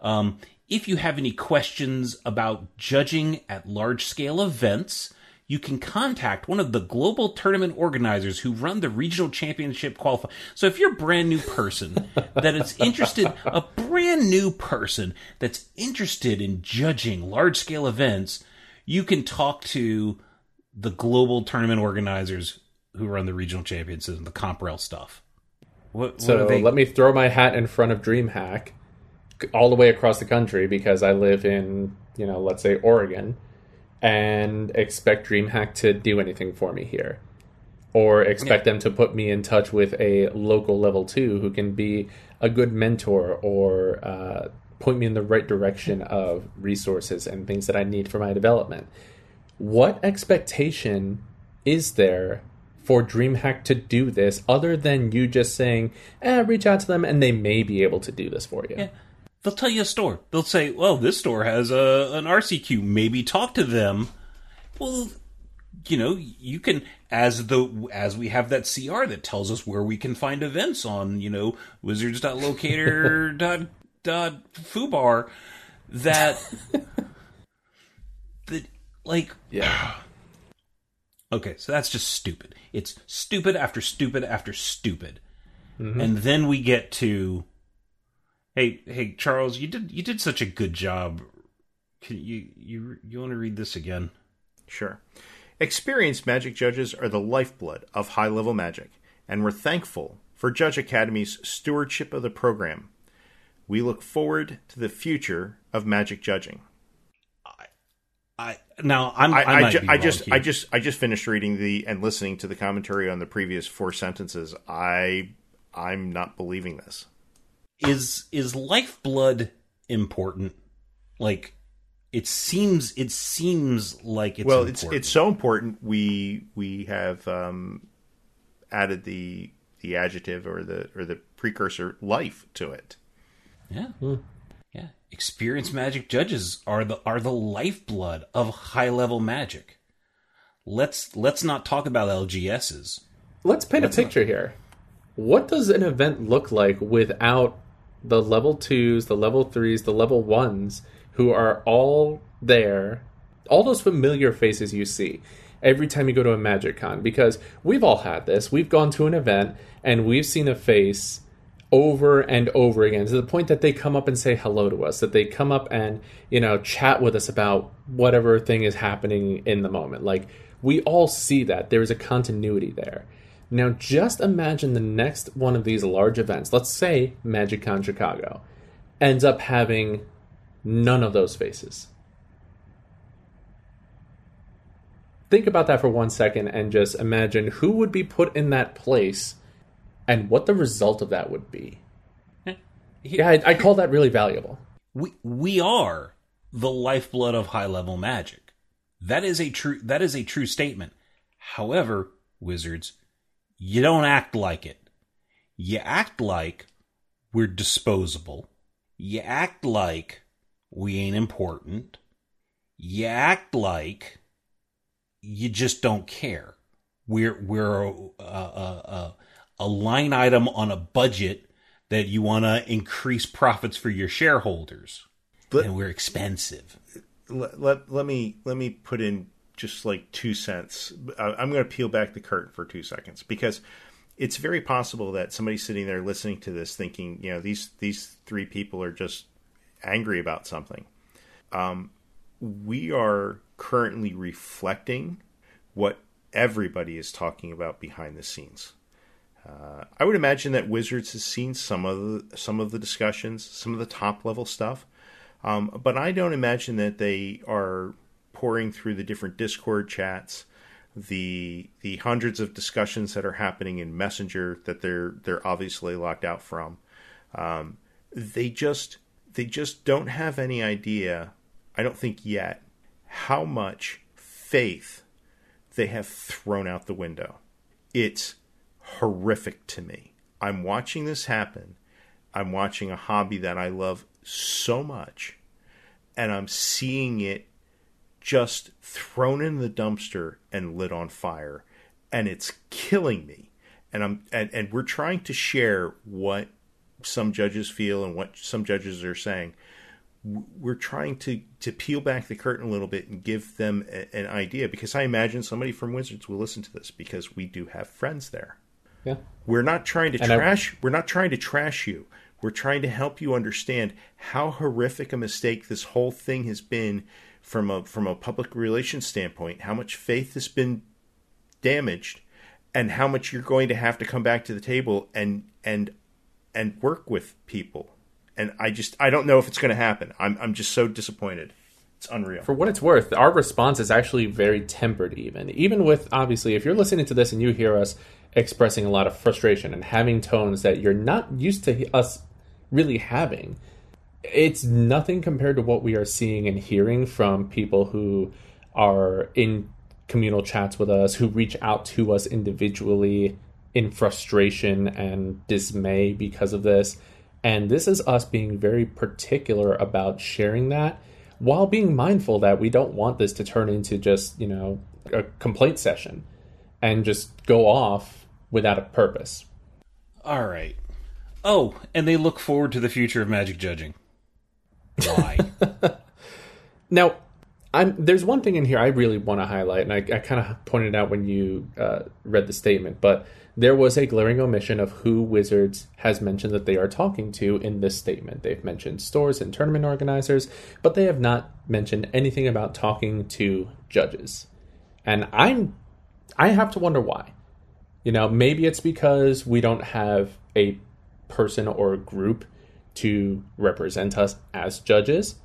B: Um, if you have any questions about judging at large scale events, you can contact one of the global tournament organizers who run the regional championship qualify. So if you're a brand new person [LAUGHS] that is interested, a brand new person that's interested in judging large scale events, you can talk to the global tournament organizers who run the regional championships and the Comprel stuff. What, what
A: So
B: they?
A: let me throw my hat in front of DreamHack all the way across the country because I live in, you know, let's say Oregon, and expect DreamHack to do anything for me here. Or expect them to put me in touch with a local level two who can be a good mentor or uh, point me in the right direction of resources and things that I need for my development. What expectation is there for DreamHack to do this other than you just saying, eh, reach out to them and they may be able to do this for you?
B: Yeah. They'll tell you a store. They'll say, well, this store has a, an RCQ. Maybe talk to them. Well, you know, you can as the as we have that CR that tells us where we can find events on, you know, wizards.locator [LAUGHS] dot dot foobar that that [LAUGHS] like
A: Yeah. [SIGHS]
B: Okay, so that's just stupid. It's stupid after stupid after stupid. Mm-hmm. And then we get to Hey, hey Charles, you did you did such a good job. Can you you you want to read this again?
C: Sure. Experienced magic judges are the lifeblood of high level magic, and we're thankful for Judge Academy's stewardship of the program. We look forward to the future of magic judging.
B: I now I'm
C: I,
B: I,
C: I,
B: might
C: ju-
B: be
C: I
B: wrong
C: just
B: here.
C: I just I just finished reading the and listening to the commentary on the previous four sentences. I I'm not believing this.
B: is is lifeblood important? Like it seems it seems like it's
C: well,
B: important.
C: it's it's so important. We we have um, added the the adjective or the or the precursor life to it.
B: Yeah. Yeah. Experienced magic judges are the are the lifeblood of high level magic. Let's let's not talk about LGSs.
A: Let's paint a picture here. What does an event look like without the level twos, the level threes, the level ones who are all there, all those familiar faces you see every time you go to a Magic Con? Because we've all had this. We've gone to an event and we've seen a face over and over again to the point that they come up and say hello to us, that they come up and, you know, chat with us about whatever thing is happening in the moment. Like, we all see that. There's a continuity there. Now, just imagine the next one of these large events, let's say MagicCon Chicago, ends up having none of those faces. Think about that for one second and just imagine who would be put in that place and what the result of that would be. [LAUGHS] Yeah, I, I call that really valuable.
B: We we are the lifeblood of high level magic. That is a true that is a true statement. However, wizards, you don't act like it. You act like we're disposable. You act like we ain't important. You act like you just don't care. We're we're a, a, a, a line item on a budget that you want to increase profits for your shareholders,
C: But-
B: and we're expensive.
C: Let, let, let me let me put in just like two cents. I'm going to peel back the curtain for two seconds because it's very possible that somebody sitting there listening to this thinking, you know, these these three people are just angry about something. Um, we are currently reflecting what everybody is talking about behind the scenes. Uh, I would imagine that Wizards has seen some of the some of the discussions, some of the top level stuff, um, but I don't imagine that they are pouring through the different Discord chats, the the hundreds of discussions that are happening in Messenger that they're they're obviously locked out from. Um, they just they just don't have any idea. I don't think yet how much faith they have thrown out the window. It's horrific to me. I'm watching this happen. I'm watching a hobby that I love so much, and I'm seeing it just thrown in the dumpster and lit on fire, and it's killing me. And I'm and, and we're trying to share what some judges feel and what some judges are saying. We're trying to to peel back the curtain a little bit and give them a, an idea because I imagine somebody from Wizards will listen to this because we do have friends there.
A: Yeah.
C: We're not trying to
A: And I-
C: trash. we're not trying to trash you. We're trying to help you understand how horrific a mistake this whole thing has been from a from a public relations standpoint. How much faith has been damaged, and how much you're going to have to come back to the table and and and work with people. And I just I don't know if it's going to happen. I'm I'm just so disappointed. It's unreal.
A: For what it's worth, our response is actually very tempered, even. Even with, obviously, if you're listening to this and you hear us expressing a lot of frustration and having tones that you're not used to us really having, it's nothing compared to what we are seeing and hearing from people who are in communal chats with us, who reach out to us individually in frustration and dismay because of this. And this is us being very particular about sharing that while being mindful that we don't want this to turn into just, you know, a complaint session and just go off without a purpose.
B: All right. Oh, and they look forward to the future of magic judging. Why? [LAUGHS]
A: now, I'm, there's one thing in here I really want to highlight, and I, I kind of pointed out when you uh, read the statement, but there was a glaring omission of who Wizards has mentioned that they are talking to in this statement. They've mentioned stores and tournament organizers, but they have not mentioned anything about talking to judges. And I'm I have to wonder why. You know, maybe it's because we don't have a person or a group to represent us as judges.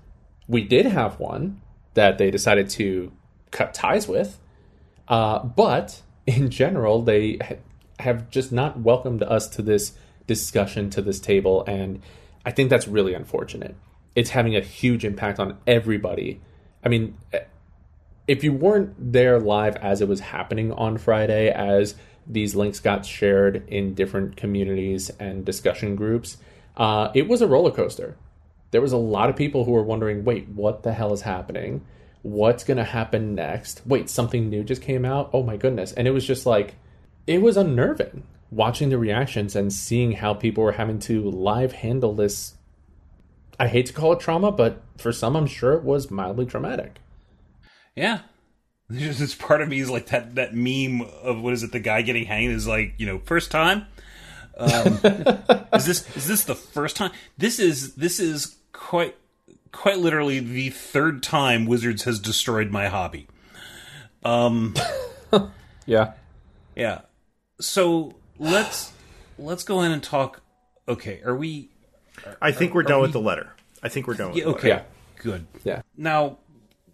A: We did have one that they decided to cut ties with, uh, but in general, they have just not welcomed us to this discussion, to this table, and I think that's really unfortunate. It's having a huge impact on everybody. I mean, if you weren't there live as it was happening on Friday, as these links got shared in different communities and discussion groups, uh, it was a roller coaster. There was a lot of people who were wondering, wait, what the hell is happening? What's going to happen next? Wait, something new just came out? Oh my goodness. And it was just like, it was unnerving watching the reactions and seeing how people were having to live handle this. I hate to call it trauma, but for some, I'm sure it was mildly traumatic.
B: Yeah. [LAUGHS] This part of me is like that that meme of what is it? The guy getting hanged is like you know first time. Um, [LAUGHS] is this is this the first time? This is this is quite quite literally the third time Wizards has destroyed my hobby. Um, [LAUGHS]
A: yeah,
B: yeah. So let's let's go in and talk. Okay, are we?
C: Are, I think we're done we, with the letter. I think we're done with.
B: Yeah, okay,
A: yeah.
B: good.
A: Yeah.
B: Now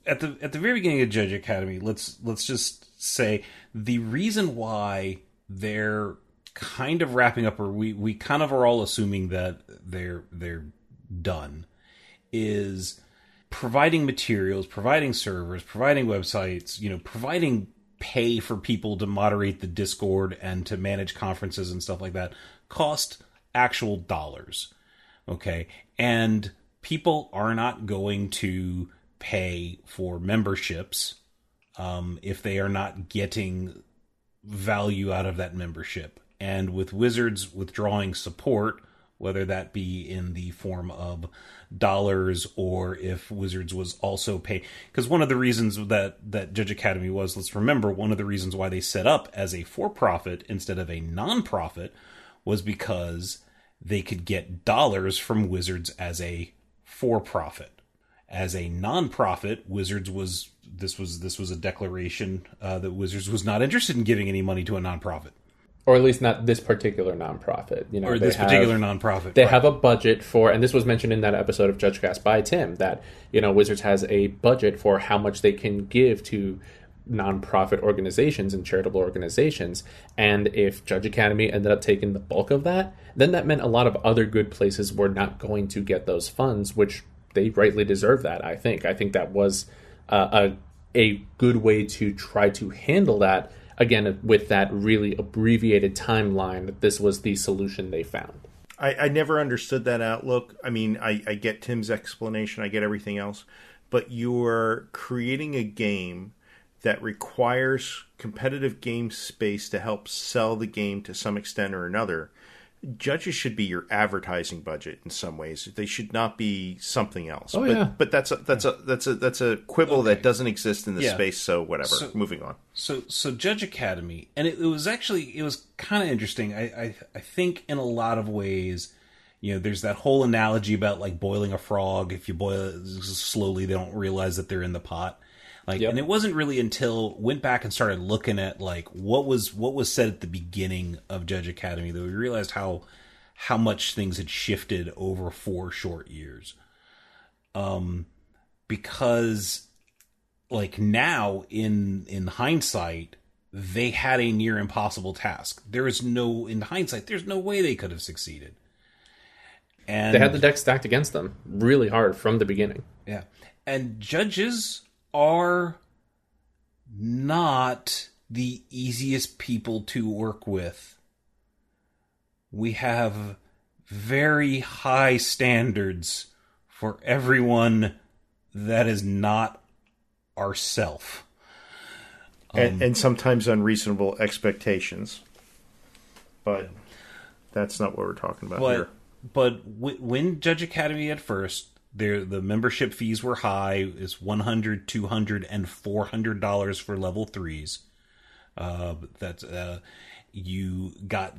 B: at the at the very beginning of Judge Academy, let's let's just say the reason why they're kind of wrapping up, or we we kind of are all assuming that they're they're done, is providing materials, providing servers, providing websites, you know, providing pay for people to moderate the Discord and to manage conferences and stuff like that cost actual dollars. Okay. And people are not going to pay for memberships um, if they are not getting value out of that membership. And with Wizards withdrawing support, whether that be in the form of dollars or if Wizards was also pay because one of the reasons that that Judge Academy was let's remember one of the reasons why they set up as a for profit instead of a non-profit was because they could get dollars from Wizards as a for profit as a nonprofit, Wizards was this was this was a declaration uh, that Wizards was not interested in giving any money to a nonprofit,
A: or at least not this particular nonprofit. You know,
B: or this have, particular nonprofit.
A: They right. have a budget for, and this was mentioned in that episode of Judge JudgeCast by Tim that you know Wizards has a budget for how much they can give to nonprofit organizations and charitable organizations. And if Judge Academy ended up taking the bulk of that, then that meant a lot of other good places were not going to get those funds, which they rightly deserve that. I think. I think that was uh, a a good way to try to handle that. Again, with that really abbreviated timeline, that this was the solution they found.
C: I, I never understood that outlook. I mean, I, I get Tim's explanation, I get everything else, but you're creating a game that requires competitive game space to help sell the game to some extent or another judges should be your advertising budget in some ways. They should not be something else.
A: Oh,
C: but,
A: yeah.
C: but that's a that's a that's a that's a quibble okay. that doesn't exist in the yeah. space. So whatever. So, Moving on.
B: So so Judge Academy, and it, it was actually it was kind of interesting. I, I I think in a lot of ways. You know, there's that whole analogy about like boiling a frog. If you boil it slowly, they don't realize that they're in the pot. Like, yep. and it wasn't really until went back and started looking at like what was what was said at the beginning of Judge Academy that we realized how how much things had shifted over four short years. Um, because like now in in hindsight, they had a near impossible task. There is no in hindsight, there's no way they could have succeeded. And
A: They had the deck stacked against them really hard from the beginning.
B: Yeah. And judges are not the easiest people to work with. We have very high standards for everyone that is not ourself.
C: and, um, and sometimes unreasonable expectations. But that's not what we're talking about
B: But
C: here.
B: but w- when Judge Academy at first, there the membership fees were high. It's 100 200 and 400 dollars for level threes. Uh, that's uh, you got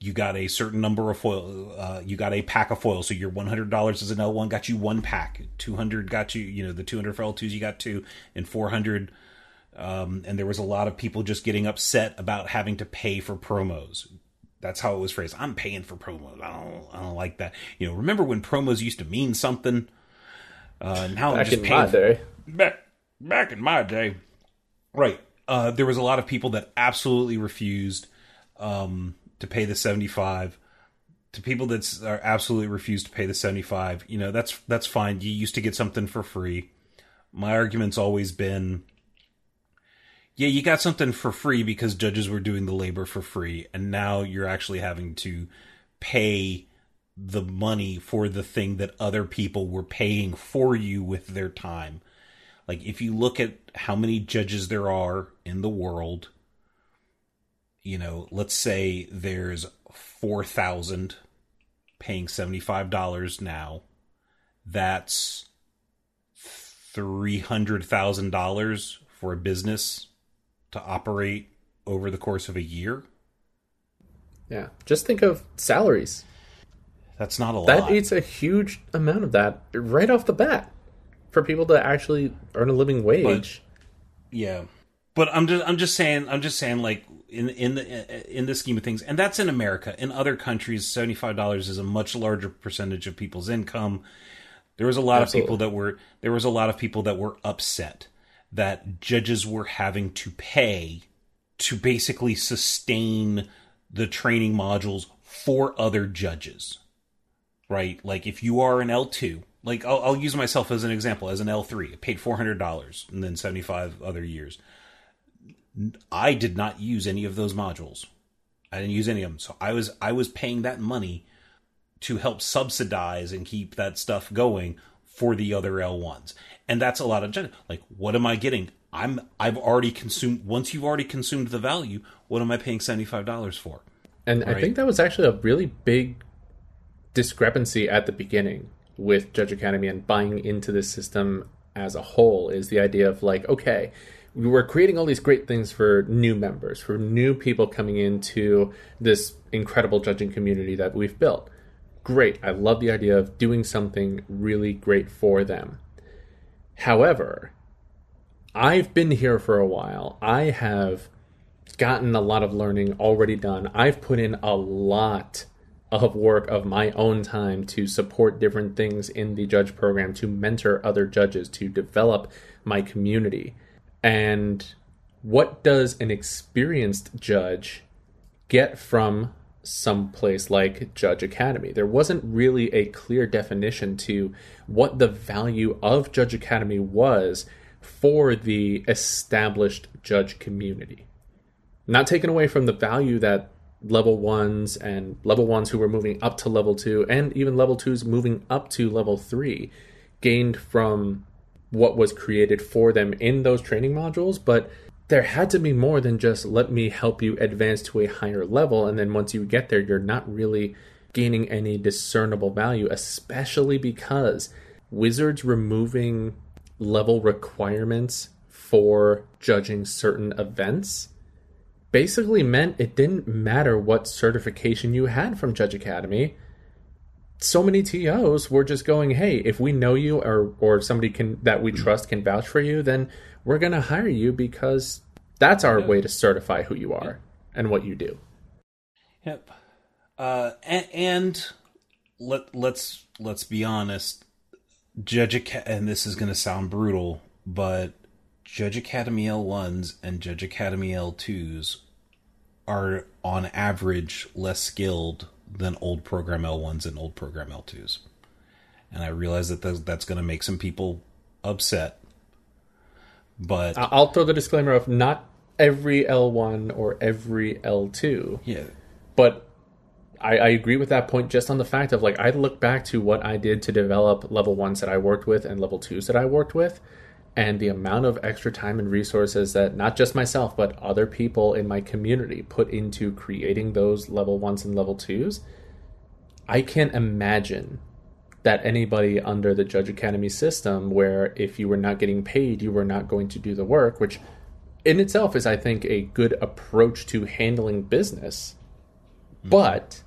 B: you got a certain number of foil. Uh, you got a pack of foil. So your one hundred dollars as an L one got you one pack. Two hundred got you. You know the two hundred for L twos you got two, and four hundred. Um, and there was a lot of people just getting upset about having to pay for promos. That's how it was phrased. I'm paying for promos. I don't. I don't like that. You know. Remember when promos used to mean something? Uh, now
A: Back
B: just
A: in my day.
B: back back in my day right uh there was a lot of people that absolutely refused um to pay the 75 to people that are absolutely refused to pay the 75 you know that's that's fine you used to get something for free my argument's always been yeah you got something for free because judges were doing the labor for free and now you're actually having to pay the money for the thing that other people were paying for you with their time like if you look at how many judges there are in the world, you know, let's say there's 4,000 paying $75 now. That's $300,000 for a business to operate over the course of a year.
A: Yeah. Just think of salaries.
B: That's not a
A: That
B: lot.
A: That eats a huge amount of that right off the bat for people to actually earn a living wage.
B: Yeah, but I'm just I'm just saying I'm just saying like in in the in the scheme of things, and that's in America. In other countries, seventy five dollars is a much larger percentage of people's income. There was a lot
A: Absolutely.
B: of people that were there was a lot of people that were upset that judges were having to pay to basically sustain the training modules for other judges right? Like if you are an L2, like I'll, I'll use myself as an example, as an L3, I paid $400 and then 75 other years. I did not use any of those modules. I didn't use any of them. So I was, I was paying that money to help subsidize and keep that stuff going for the other L1s. And that's a lot of gen- like what am I getting? I'm I've already consumed once you've already consumed the value, what am I paying $75 for?
A: And I think that was actually a really big discrepancy at the beginning with Judge Academy and buying into this system as a whole is the idea of like, okay, we were creating all these great things for new members, for new people coming into this incredible judging community that we've built. Great. I love the idea of doing something really great for them. However, I've been here for a while. I have gotten a lot of learning already done. I've put in a lot of work of my own time to support different things in the judge program, to mentor other judges, to develop my community. And what does an experienced judge get from some place like Judge Academy? There wasn't really a clear definition to what the value of Judge Academy was for the established judge community not taken away from the value that level ones and level ones who were moving up to level two and even level twos moving up to level three gained from what was created for them in those training modules but there had to be more than just let me help you advance to a higher level and then once you get there you're not really gaining any discernible value especially because wizards removing level requirements for judging certain events basically meant it didn't matter what certification you had from Judge Academy. So many TOs were just going, "Hey, if we know you or or somebody can that we mm-hmm. trust can vouch for you, then we're going to hire you because that's our way to certify who you are and what you do."
B: Yep. Uh, and, and let let's let's be honest. Judge and this is going to sound brutal, but Judge Academy L1s and Judge Academy L2s are on average less skilled than old program L1s and old program L2s. And I realize that that's, that's going to make some people upset. But
A: I'll throw the disclaimer of not every L1 or every L2,
B: yeah,
A: but I, I agree with that point just on the fact of like I look back to what I did to develop level ones that I worked with and level twos that I worked with, and the amount of extra time and resources that not just myself but other people in my community put into creating those level ones and level twos. I can't imagine that anybody under the Judge Academy system, where if you were not getting paid, you were not going to do the work, which in itself is, I think, a good approach to handling business. Hmm. But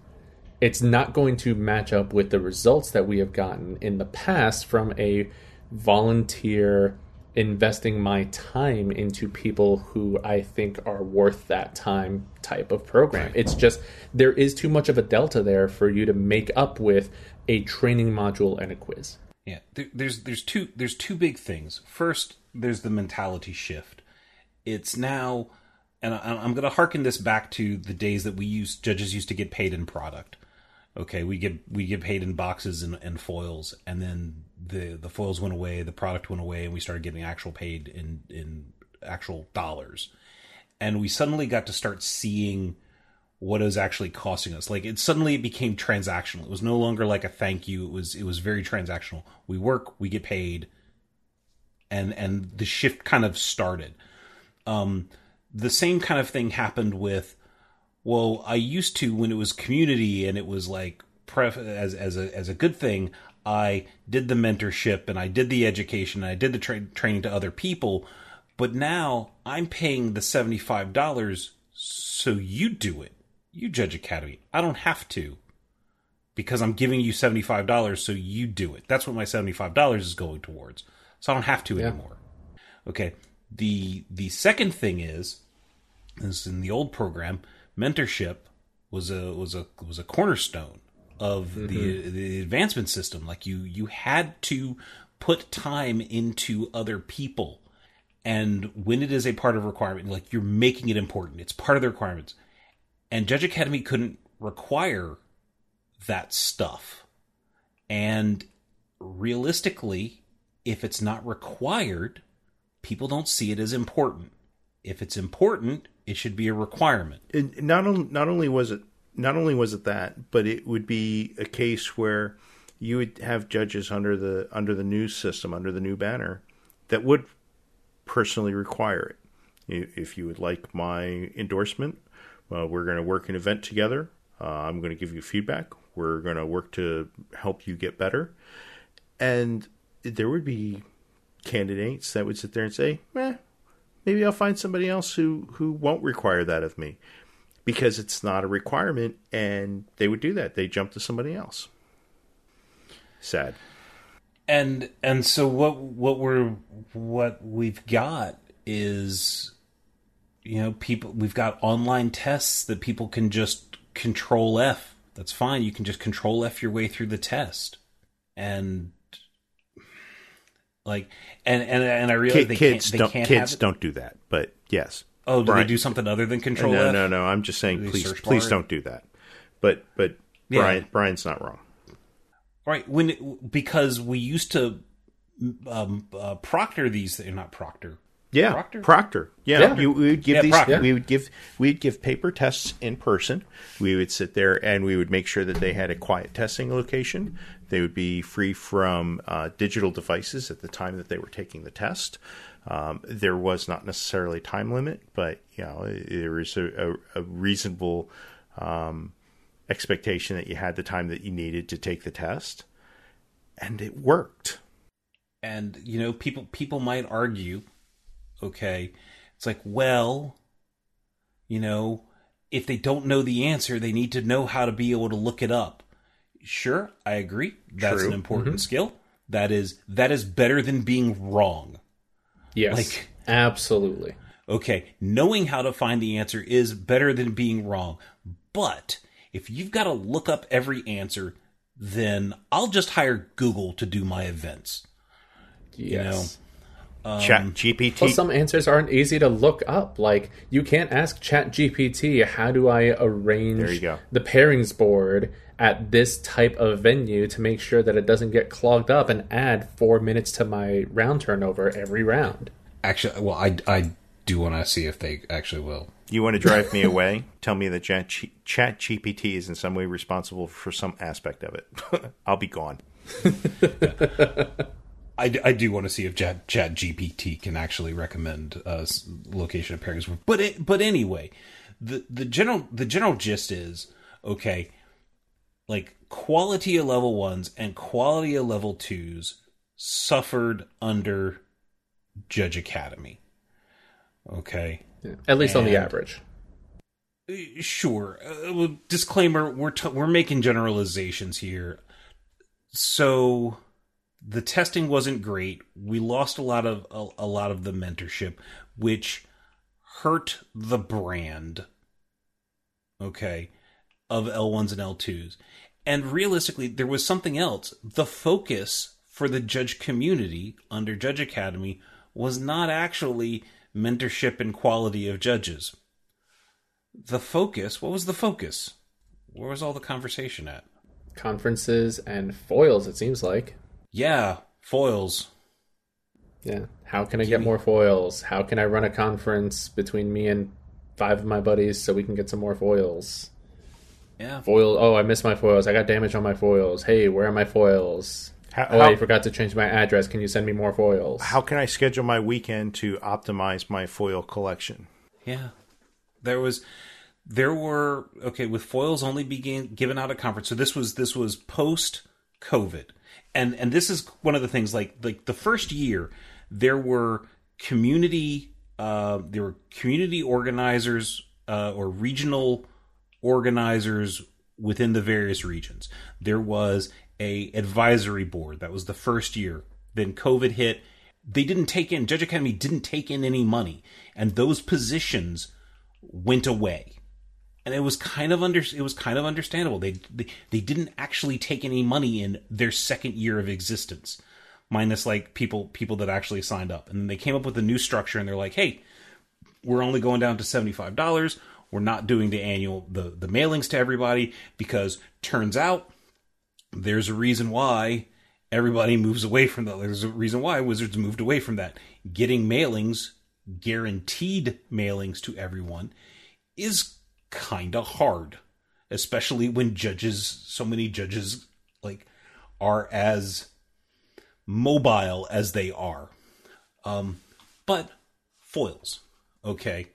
A: it's not going to match up with the results that we have gotten in the past from a volunteer investing my time into people who I think are worth that time type of program. It's just there is too much of a delta there for you to make up with a training module and a quiz.
B: Yeah, there, there's there's two there's two big things. First, there's the mentality shift. It's now, and I, I'm going to harken this back to the days that we used judges used to get paid in product. Okay, we get we get paid in boxes and, and foils, and then the the foils went away, the product went away, and we started getting actual paid in in actual dollars, and we suddenly got to start seeing what it was actually costing us. Like it suddenly it became transactional. It was no longer like a thank you. It was it was very transactional. We work, we get paid, and and the shift kind of started. Um, the same kind of thing happened with. Well, I used to when it was community and it was like pref- as as a as a good thing. I did the mentorship and I did the education and I did the tra- training to other people, but now I'm paying the seventy five dollars so you do it. You Judge Academy. I don't have to because I'm giving you $75 so you do it. That's what my $75 is going towards. So I don't have to
A: Yeah.
B: anymore. Okay. The the second thing is is in the old program, mentorship was a was a was a cornerstone of the mm-hmm. the advancement system. Like you you had to put time into other people. And when it is a part of requirement, like you're making it important, it's part of the requirements. And Judge Academy couldn't require that stuff. And realistically, if it's not required, people don't see it as important. If it's important, it should be a requirement.
C: not only not only was it not only was it that, but it would be a case where you would have judges under the under the new system, under the new banner, that would personally require it. If you would like my endorsement, well, we're going to work an event together. Uh, I'm going to give you feedback. We're going to work to help you get better. And there would be candidates that would sit there and say, "Eh, maybe I'll find somebody else who who won't require that of me." because it's not a requirement and they would do that they jump to somebody else sad
B: and and so what what we're what we've got is you know people we've got online tests that people can just control f. That's fine. You can just control f your way through the test. And like and and and i realize
C: Kid,
B: they
C: kids
B: can't they
C: don't
B: can't
C: kids don't do that but yes.
B: Oh do
C: Bryan-
B: they do something other than control
C: no
B: f?
C: no no. No. i'm just saying please please don't do that. But but
B: Yeah.
C: Bryan Bryan's not wrong.
B: Right. When because we used to um, uh, proctor these not proctor
C: Yeah,
B: Proctor?
C: Proctor. Yeah,
A: Yeah.
C: You, we would give
B: Yeah,
C: these.
B: Proctor.
C: We would give. We'd give paper tests in person. We would sit there and we would make sure that they had a quiet testing location. They would be free from uh, digital devices at the time that they were taking the test. Um, there was not necessarily time limit, but you know there was a, a, a reasonable um, expectation that you had the time that you needed to take the test, and it worked.
B: and you know people people might argue okay? It's like well you know if they don't know the answer they need to know how to be able to look it up. Sure i agree. That's
C: True.
B: an important mm-hmm. skill. That is that is better than being wrong.
A: Yes,
B: Like-
A: absolutely.
B: okay knowing how to find the answer is better than being wrong. But if you've got to look up every answer then i'll just hire google to do my events.
A: Yes.
C: Chat um, GPT.
A: Well, some answers aren't easy to look up. Like you can't ask Chat GPT, "How do I arrange
C: There you go.
A: the pairings board at this type of venue to make sure that it doesn't get clogged up and add four minutes to my round turnover every round?"
B: Actually, well, I, I do want to see if they actually will.
C: you want to drive me away? [LAUGHS] Tell me that Chat, Chat GPT is in some way responsible for some aspect of it. [LAUGHS] I'll be gone. [LAUGHS]
B: I, I do want to see if Chat, Chat GPT can actually recommend uh, location of pairings. But it, but anyway, the the general the general gist is okay. Like quality of level ones and quality of level twos suffered under Judge Academy. Okay,
A: At least on the average.
B: sure. Uh, disclaimer: we're t- we're making generalizations here. So the testing wasn't great. We lost a lot of a, a lot of the mentorship, which hurt the brand. Okay, of L1s and L2s. And realistically, there was something else. The focus for the judge community under Judge Academy was not actually mentorship and quality of judges the focus what was the focus where was all the conversation at
A: Conferences and foils. It seems like.
B: Yeah foils
A: Yeah. How can I get more foils? How can I run a conference between me and five of my buddies so we can get some more foils?
B: yeah
A: Foil. Oh, I missed my foils. I got damage on my foils. Hey, where are my foils?
C: How,
A: Oh,
C: how,
A: I forgot to change my address. Can you send me more foils?
C: how can I schedule my weekend to optimize my foil collection?
B: yeah there was there were okay with foils only being given out at conference so this was this was post covid and and this is one of the things like like the first year there were community uh there were community organizers uh or regional organizers within the various regions. There was a advisory board that was the first year. Then covid hit. They didn't take in judge academy didn't take in any money and those positions went away and it was kind of under it was kind of understandable they, they they didn't actually take any money in their second year of existence minus like people people that actually signed up and then they came up with a new structure and they're like hey we're only going down to $75 we're not doing the annual the the mailings to everybody because turns out there's a reason why everybody moves away from that. There's a reason why Wizards moved away from that. Getting mailings, guaranteed mailings to everyone, is kind of hard, especially when judges, so many judges, like, are as mobile as they are. Um, but foils, okay.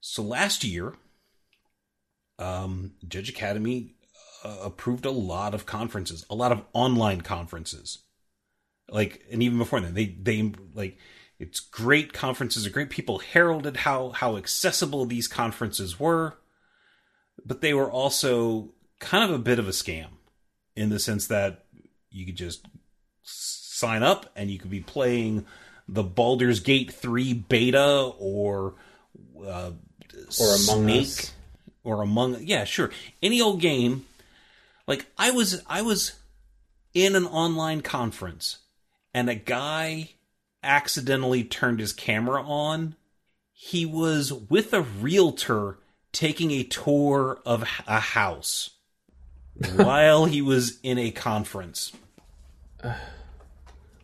B: So last year, um, Judge Academy uh, approved a lot of conferences, a lot of online conferences. Like, and even before then, they they like it's great conferences are great. People heralded how how accessible these conferences were, but they were also kind of a bit of a scam in the sense that you could just sign up and you could be playing the Baldur's Gate 3 beta or uh,
A: or Among
B: Snake
A: Us.
B: or Among yeah, sure. Any old game. Like I was I was in an online conference and a guy accidentally turned his camera on. He was with a realtor taking a tour of a house [LAUGHS] while he was in a conference.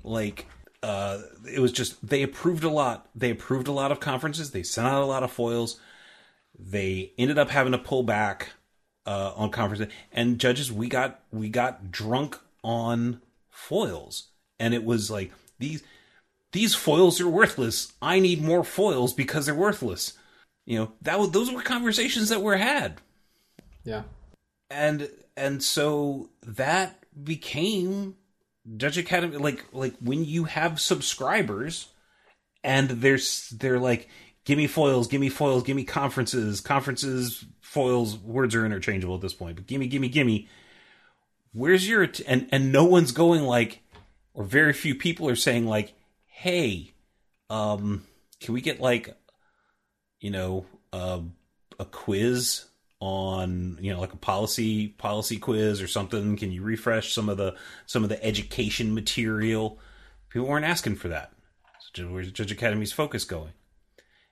B: Like uh it was just they approved a lot. They approved a lot of conferences. They sent out a lot of foils. They ended up having to pull back uh, on conferences. And judges, we got we got drunk on foils, and it was like these these foils are worthless. I need more foils because they're worthless. You know that was, those were conversations that were had,
A: Yeah.
B: and and so that became Judge Academy. Like like when you have subscribers, and there's they're like, give me foils, give me foils, give me conferences, conferences, foils. Words are interchangeable at this point, but gimme, gimme, gimme. Where's your and and no one's going like, or very few people are saying like, hey, um, can we get like, you know, uh, a quiz on you know like a policy policy quiz or something? Can you refresh some of the some of the education material? People weren't asking for that. So, Where's Judge Academy's focus going?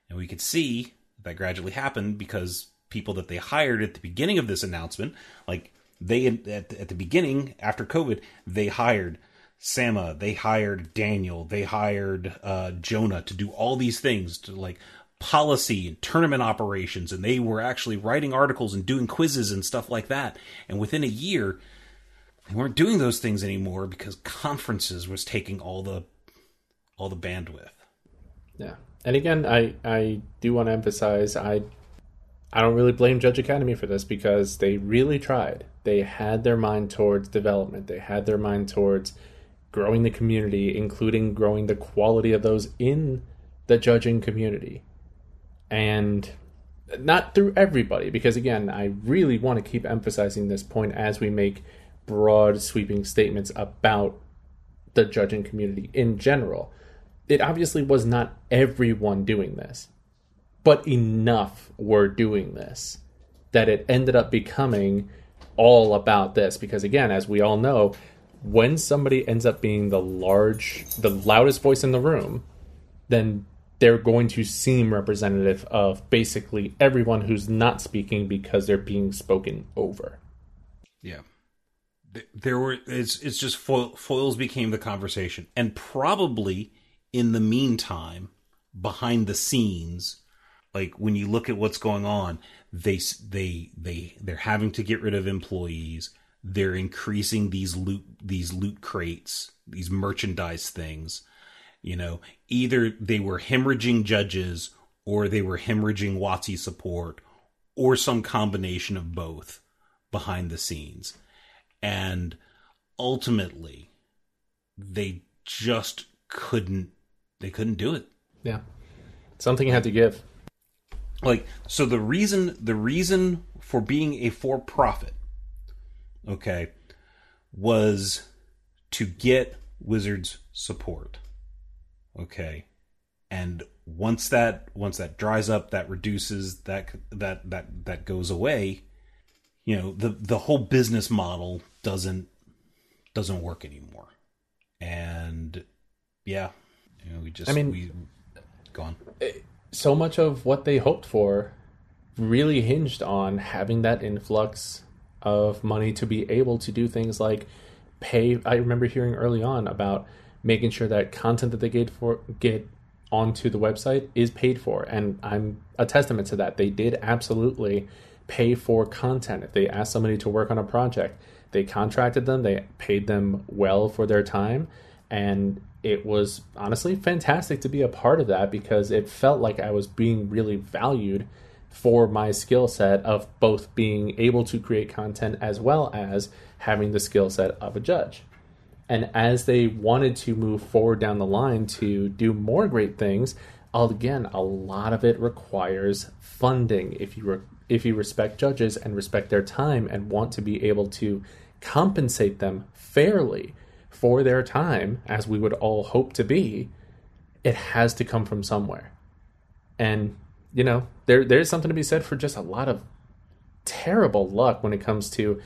B: And we could see that gradually happened because people that they hired at the beginning of this announcement, like they at, at the beginning after COVID, they hired Sama, they hired Daniel, they hired uh, Jonah to do all these things to like policy and tournament operations, and they were actually writing articles and doing quizzes and stuff like that. And within a year, they weren't doing those things anymore because conferences was taking all the all the bandwidth.
A: Yeah. And again, I I do want to emphasize I I don't really blame Judge Academy for this because they really tried. They had their mind towards development. They had their mind towards growing the community, including growing the quality of those in the judging community. And not through everybody, because again, I really want to keep emphasizing this point as we make broad, sweeping statements about the judging community in general. It obviously was not everyone doing this, but enough were doing this that it ended up becoming all about this. Because again, as we all know, when somebody ends up being the large, the loudest voice in the room, then they're going to seem representative of basically everyone who's not speaking because they're being spoken over.
B: Yeah. There were it's it's just foils became the conversation and probably in the meantime behind the scenes like when you look at what's going on they they they they're having to get rid of employees they're increasing these loot these loot crates these merchandise things you know either they were hemorrhaging judges or they were hemorrhaging WotC support or some combination of both behind the scenes. And ultimately they just couldn't they couldn't do it.
A: Yeah. Something had to give.
B: Like so the reason the reason for being a for profit okay was to get wizards support okay? And once that once that dries up that reduces that that that that goes away you know the the whole business model doesn't doesn't work anymore. And yeah you know we just
A: i mean
B: we gone eh,
A: so much of what they hoped for really hinged on having that influx of money to be able to do things like pay. I remember hearing early on about making sure that content that they get for get onto the website is paid for, and I'm a testament to that. They did absolutely pay for content. If they asked somebody to work on a project, they contracted them, they paid them well for their time, and it was honestly fantastic to be a part of that because it felt like I was being really valued for my skill set of both being able to create content as well as having the skill set of a judge. And as they wanted to move forward down the line to do more great things, again, a lot of it requires funding. If you re- if you respect judges and respect their time and want to be able to compensate them fairly, for their time, as we would all hope to be, it has to come from somewhere. And, you know, there there's something to be said for just a lot of terrible luck when it comes to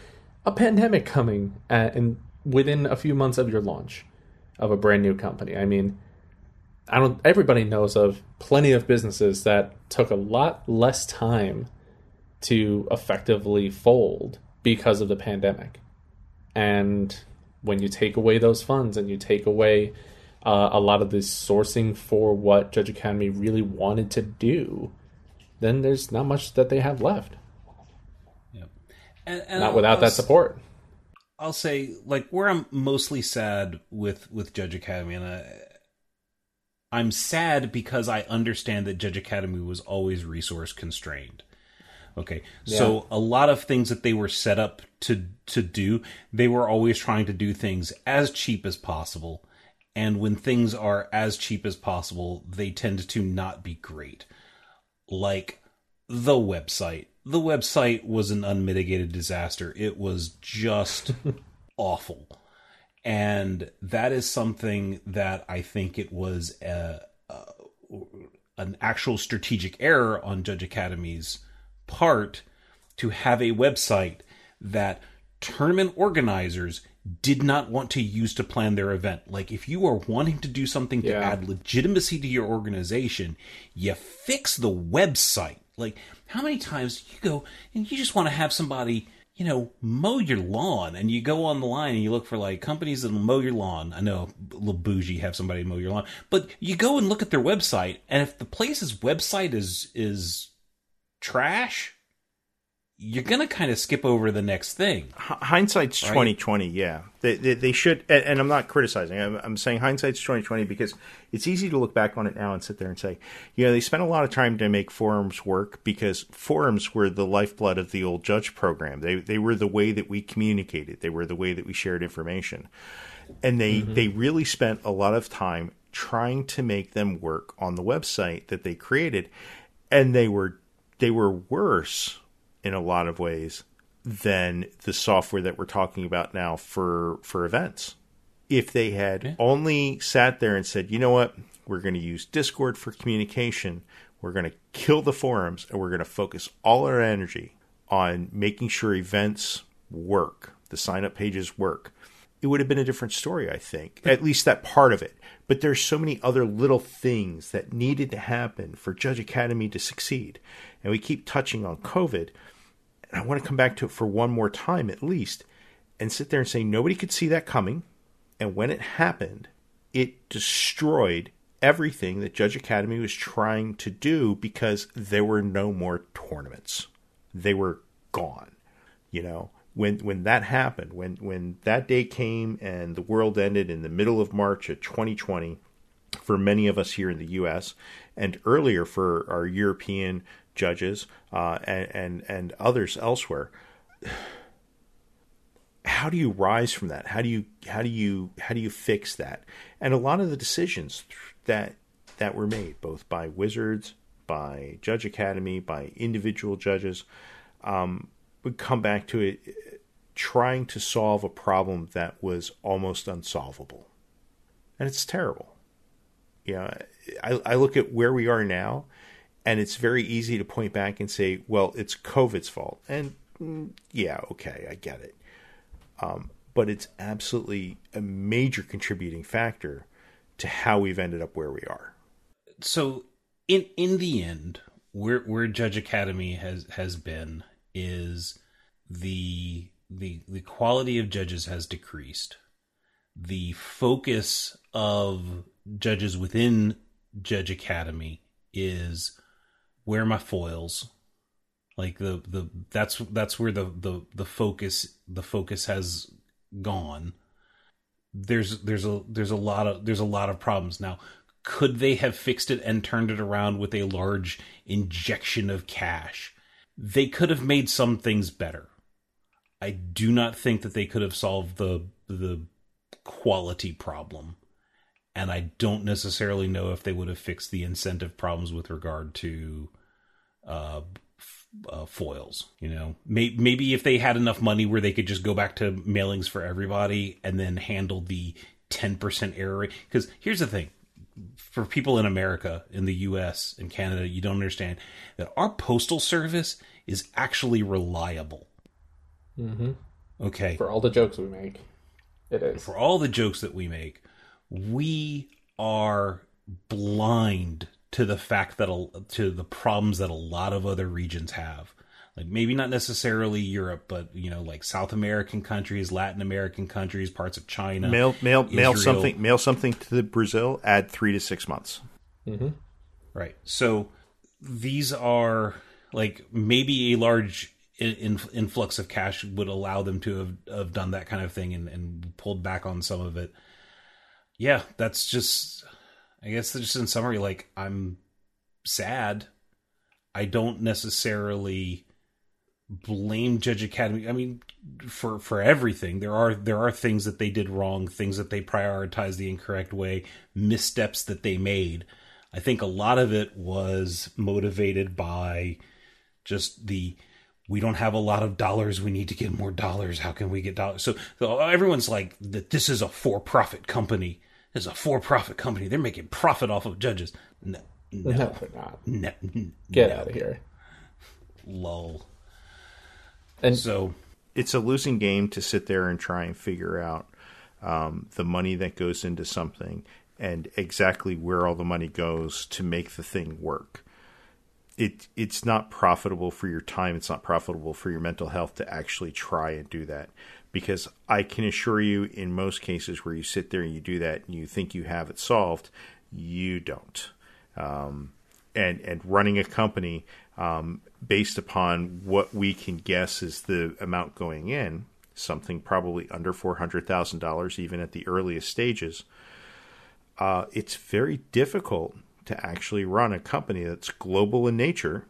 A: a pandemic coming at, in within a few months of your launch of a brand new company. I mean, I don't everybody knows of plenty of businesses that took a lot less time to effectively fold because of the pandemic. And when you take away those funds and you take away uh, a lot of the sourcing for what Judge Academy really wanted to do, then there's not much that they have left.
B: Yep.
A: And, and not I'll, without I'll, that support.
B: I'll say, like, where I'm mostly sad with with Judge Academy, and I, I'm sad because I understand that Judge Academy was always resource constrained. Okay. Yeah. So a lot of things that they were set up to to do, they were always trying to do things as cheap as possible. And when things are as cheap as possible, they tend to not be great. Like the website. The website was an unmitigated disaster. It was just [LAUGHS] awful. And that is something that I think it was a, a, an actual strategic error on Judge Academy's part to have a website that tournament organizers did not want to use to plan their event. Like, if you are wanting to do something to
A: Yeah.
B: add legitimacy to your organization, you fix the website. Like, how many times you go and you just want to have somebody, you know, mow your lawn and you go on the line and you look for like companies that'll mow your lawn. I know a little bougie have somebody mow your lawn, but you go and look at their website and if the place's website is, is trash, you're going to kind of skip over the next thing.
C: Hindsight's
B: Right.
C: twenty twenty. Yeah, they, they they should. And, and I'm not criticizing. I'm, I'm saying hindsight's twenty twenty because it's easy to look back on it now and sit there and say, you know, they spent a lot of time to make forums work because forums were the lifeblood of the old judge program. They they were the way that we communicated. They were the way that we shared information, and they mm-hmm. they really spent a lot of time trying to make them work on the website that they created, and they were they were worse in a lot of ways than the software that we're talking about now for for events. If they had only sat there and said, "You know what? We're going to use Discord for communication. We're going to kill the forums and we're going to focus all our energy on making sure events work, the sign up pages work." It would have been a different story, I think. At least that part of it. But there's so many other little things that needed to happen for Judge Academy to succeed. And we keep touching on COVID. And I want to come back to it for one more time at least and sit there and say nobody could see that coming. And when it happened, it destroyed everything that Judge Academy was trying to do because there were no more tournaments. They were gone. You know, when when that happened, when when that day came and the world ended in the middle of March of 2020 for many of us here in the U.S. and earlier for our European judges uh, and, and and others elsewhere. How do you rise from that? How do you how do you how do you fix that? And a lot of the decisions that that were made, both by Wizards, by Judge Academy, by individual judges, um, would come back to it trying to solve a problem that was almost unsolvable, and it's terrible you know, I, I look at where we are now, and it's very easy to point back and say, well, it's COVID's fault. And mm, yeah, okay, I get it. Um, but it's absolutely a major contributing factor to how we've ended up where we are.
B: so in in the end where where judge academy has has been is the the the quality of judges has decreased. The focus of judges within judge academy is where my foils? Like the the that's that's where the the the focus the focus has gone. There's there's a there's a lot of there's a lot of problems. Now could they have fixed it and turned it around with a large injection of cash they could have made some things better i do not think that they could have solved the the quality problem and i don't necessarily know if they would have fixed the incentive problems with regard to uh uh, foils. You know, May- maybe if they had enough money where they could just go back to mailings for everybody and then handle the ten percent error rate. Because here's the thing: for people in America, in the U.S. and Canada, you don't understand that our postal service is actually reliable.
A: Mm-hmm.
B: Okay,
A: For all the jokes we make, it is.
B: for all the jokes that we make, we are blind to the fact that a, to the problems that a lot of other regions have. Like maybe not necessarily Europe, but you know, like South American countries, Latin American countries, parts of China.
C: Mail, mail, mail something, mail something to the Brazil. Add three to six months. Mm-hmm.
B: Right. So these are like maybe a large in, in, influx of cash would allow them to have, have done that kind of thing and, and pulled back on some of it. Yeah, that's just, I guess, just in summary, like I'm sad. I don't necessarily blame Judge Academy. I mean, for for everything, there are there are things that they did wrong, things that they prioritized the incorrect way, missteps that they made. I think a lot of it was motivated by just the we don't have a lot of dollars. We need to get more dollars. How can we get dollars? So, so everyone's like that. This is a for-profit company. This is a for-profit company. They're making profit off of judges. No, no,
A: No, they're not.
B: no,
A: Get
B: no.
A: out of here.
B: Lol.
A: And
B: So
C: it's a losing game to sit there and try and figure out um, the money that goes into something and exactly where all the money goes to make the thing work. It it's not profitable for your time. It's not profitable for your mental health to actually try and do that because I can assure you, in most cases where you sit there and you do that and you think you have it solved, you don't. Um, and and running a company um, based upon what we can guess is the amount going in, something probably under four hundred thousand dollars, even at the earliest stages. Uh, it's very difficult to actually run a company that's global in nature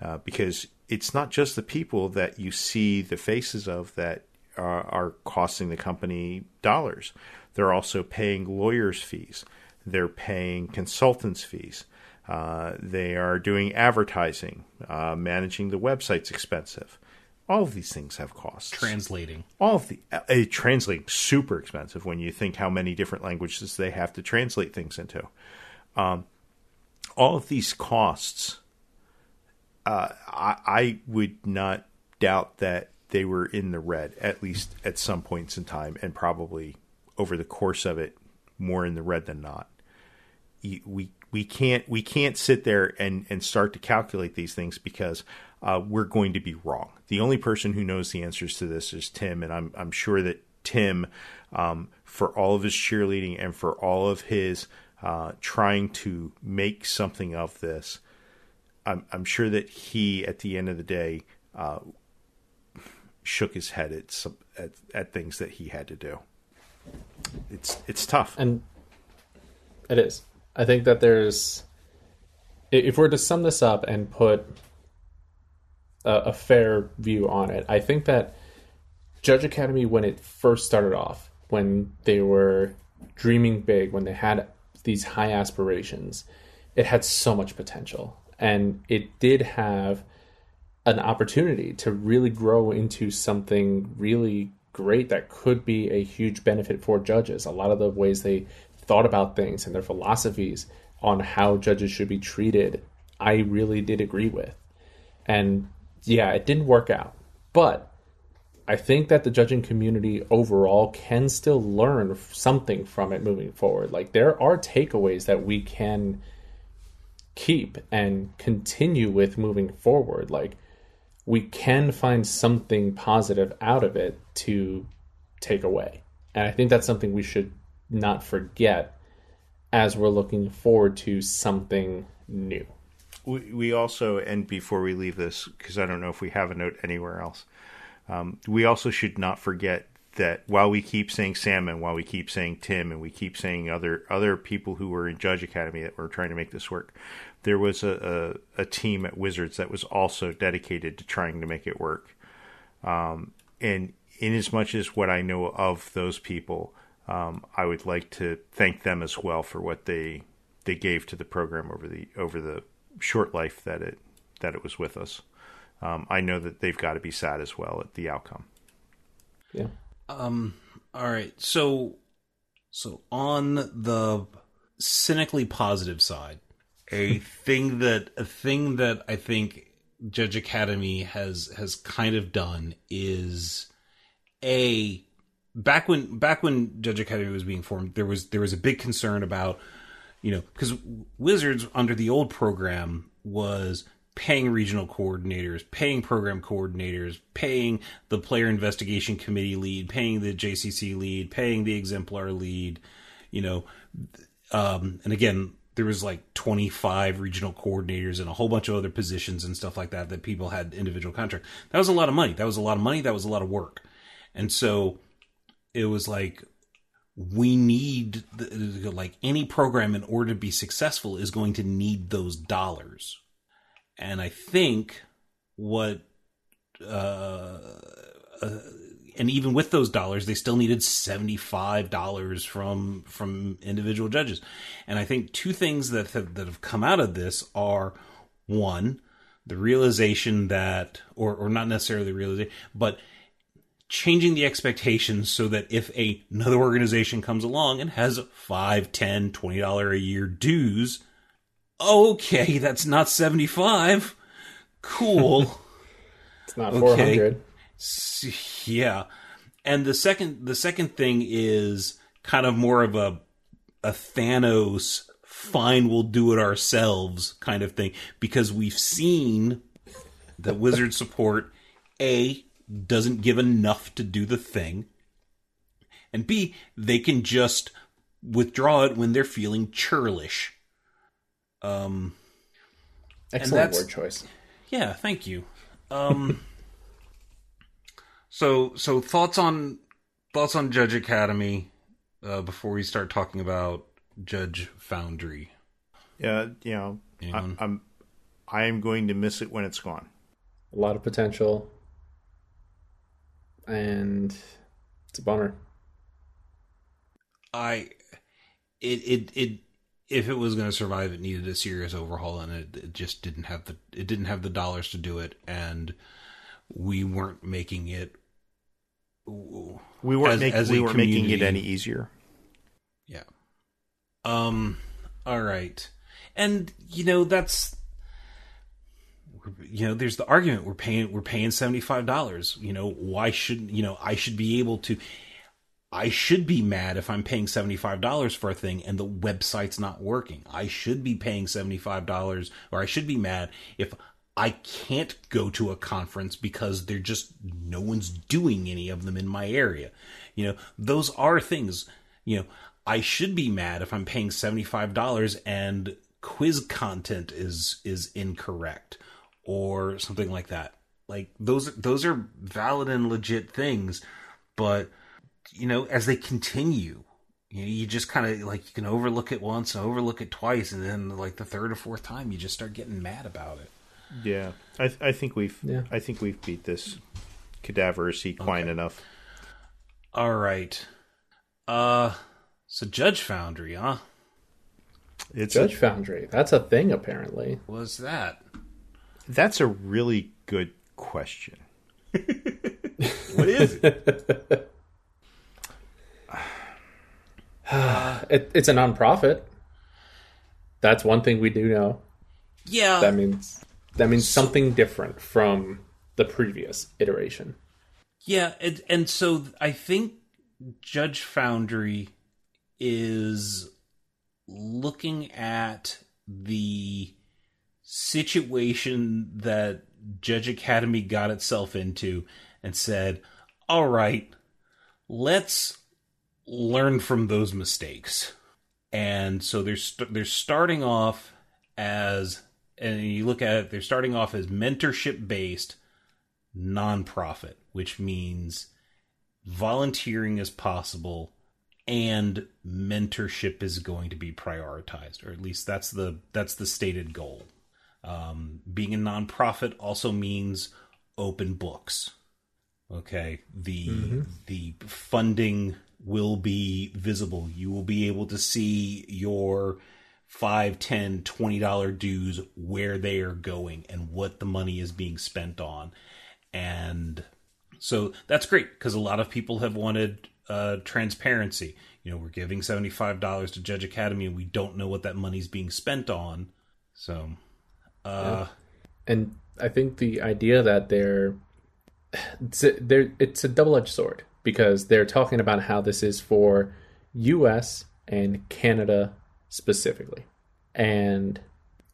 C: uh, because it's not just the people that you see the faces of that are costing the company dollars. They're also paying lawyers' fees. They're paying consultants' fees. Uh, they are doing advertising. Uh, managing the website's expensive. All of these things have costs.
B: Translating.
C: All of the uh, translating super expensive when you think how many different languages they have to translate things into. Um, all of these costs, uh, I, I would not doubt that they were in the red at least at some points in time, and probably over the course of it, more in the red than not. We we can't we can't sit there and and start to calculate these things because uh, we're going to be wrong. The only person who knows the answers to this is Tim, and I'm I'm sure that Tim, um, for all of his cheerleading and for all of his uh, trying to make something of this, I'm I'm sure that he at the end of the day uh, shook his head at, some, at at things that he had to do. It's it's tough,
A: and it is. I think that there's, if we're to sum this up and put a, a fair view on it, I think that Judge Academy, when it first started off, when they were dreaming big, when they had these high aspirations, it had so much potential. And it did have an opportunity to really grow into something really great that could be a huge benefit for judges. A lot of the ways they thought about things and their philosophies on how judges should be treated, I really did agree with. And yeah, it didn't work out. But I think that the judging community overall can still learn something from it moving forward. Like there are takeaways that we can keep and continue with moving forward. Like we can find something positive out of it to take away. And I think that's something we should not forget as we're looking forward to something new.
C: We, we also, and before we leave this, because I don't know if we have a note anywhere else, um, we also should not forget that while we keep saying Sam and while we keep saying Tim, and we keep saying other other people who were in Judge Academy that were trying to make this work, there was a, a, a team at Wizards that was also dedicated to trying to make it work. Um, and in as much as what I know of those people, um, I would like to thank them as well for what they they gave to the program over the over the short life that it that it was with us. Um, I know that they've got to be sad as well at the outcome.
A: Yeah.
B: Um. All right. So, so on the cynically positive side, a thing that a thing that I think Judge Academy has has kind of done is a back when back when Judge Academy was being formed, there was there was a big concern about you know because Wizards under the old program was paying regional coordinators, paying program coordinators, paying the player investigation committee lead, paying the JCC lead, paying the exemplar lead, you know, um, and again there was like 25 regional coordinators and a whole bunch of other positions and stuff like that that people had individual contracts. That was a lot of money. That was a lot of money. That was a lot of work. And so it was like we need like any program in order to be successful is going to need those dollars. And i think what uh, uh, and even with those dollars they still needed $75 from from individual judges. And i think two things that have, that have come out of this are one the realization that or or not necessarily realization but changing the expectations so that if a, another organization comes along and has 5 10 20 dollar a year dues okay that's not 75 cool [LAUGHS]
A: it's not 400
B: okay. S- Yeah. And the second the second thing is kind of more of a a Thanos fine we'll do it ourselves kind of thing because we've seen that wizard support A doesn't give enough to do the thing and B they can just withdraw it when they're feeling churlish. Um
A: Excellent
B: that's-
A: word choice.
B: yeah, thank you. Um, [LAUGHS] so so thoughts on thoughts on Judge Academy uh, before we start talking about Judge Foundry.
C: Yeah, you know, I, I'm I am going to miss it when it's gone.
A: A lot of potential, and it's a bummer.
B: I it it it if it was going to survive, it needed a serious overhaul, and it, it just didn't have the it didn't have the dollars to do it, and we weren't making it.
C: We weren't
B: As-
C: make,
B: as
C: we weren't making it any easier.
B: Yeah. Um. All right, and you know that's you know there's the argument we're paying we're paying seventy five dollars. You know why shouldn't you know I should be able to. I should be mad if I'm paying $75 for a thing and the website's not working. I should be paying $75 or I should be mad if I can't go to a conference because they're just no one's doing any of them in my area. You know, those are things, you know, I should be mad if I'm paying $75 and quiz content is is incorrect or something like that. Like those those are valid and legit things, but you know, as they continue, you know, you just kind of like you can overlook it once and overlook it twice, and then like the third or fourth time, you just start getting mad about it.
C: Yeah, I I think we've
A: Yeah.
C: I think we've beat this cadaverous equine enough.
B: All right, uh, so Judge Foundry, huh?
C: It's
A: Judge Foundry. That's a thing, apparently.
B: Was that?
C: That's a really good question. [LAUGHS]
B: What is it? [SIGHS]
A: It, it's a nonprofit. That's one thing we do know.
B: yeah,
A: That means that means something different from the previous iteration.
B: Yeah, and, and so I think Judge Foundry is looking at the situation that Judge Academy got itself into and said, all right, let's learn from those mistakes. And so they're, st- they're starting off as, and you look at it, they're starting off as mentorship based nonprofit, which means volunteering is possible and mentorship is going to be prioritized, or at least that's the that's the stated goal. Um, being a nonprofit also means open books. Okay, the the funding will be visible. You will be able to see your five, ten, twenty dollar dues where they are going and what the money is being spent on, and so that's great because a lot of people have wanted uh, transparency. You know, we're giving seventy five dollars to Judge Academy, and we don't know what that money's being spent on. So, uh,
A: And I think the idea that they're it's a, they're it's a double edged sword because they're talking about how this is for U.S. and Canada specifically, and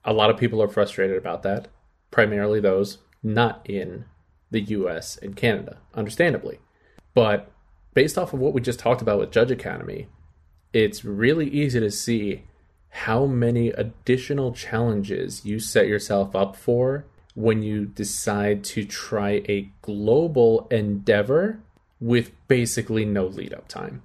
A: a lot of people are frustrated about that. Primarily those not in the U.S. and Canada, understandably, but based off of what we just talked about with Judge Academy, it's really easy to see how many additional challenges you set yourself up for when you decide to try a global endeavor with basically no lead up time.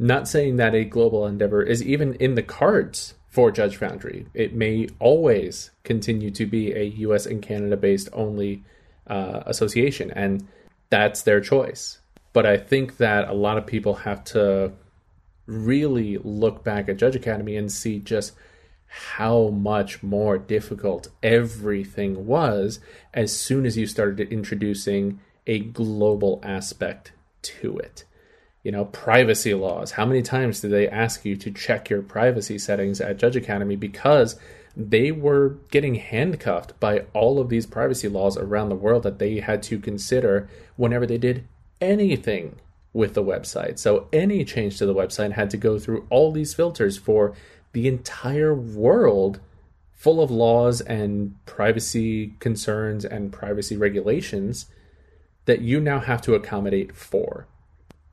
A: Not saying that a global endeavor is even in the cards for Judge Foundry. It may always continue to be a US and Canada based only uh, association, and that's their choice. But I think that a lot of people have to really look back at Judge Academy and see just how much more difficult everything was as soon as you started introducing a global aspect to it. You know, privacy laws. How many times did they ask you to check your privacy settings at Judge Academy because they were getting handcuffed by all of these privacy laws around the world that they had to consider whenever they did anything with the website. So any change to the website had to go through all these filters for the entire world full of laws and privacy concerns and privacy regulations that you now have to accommodate for.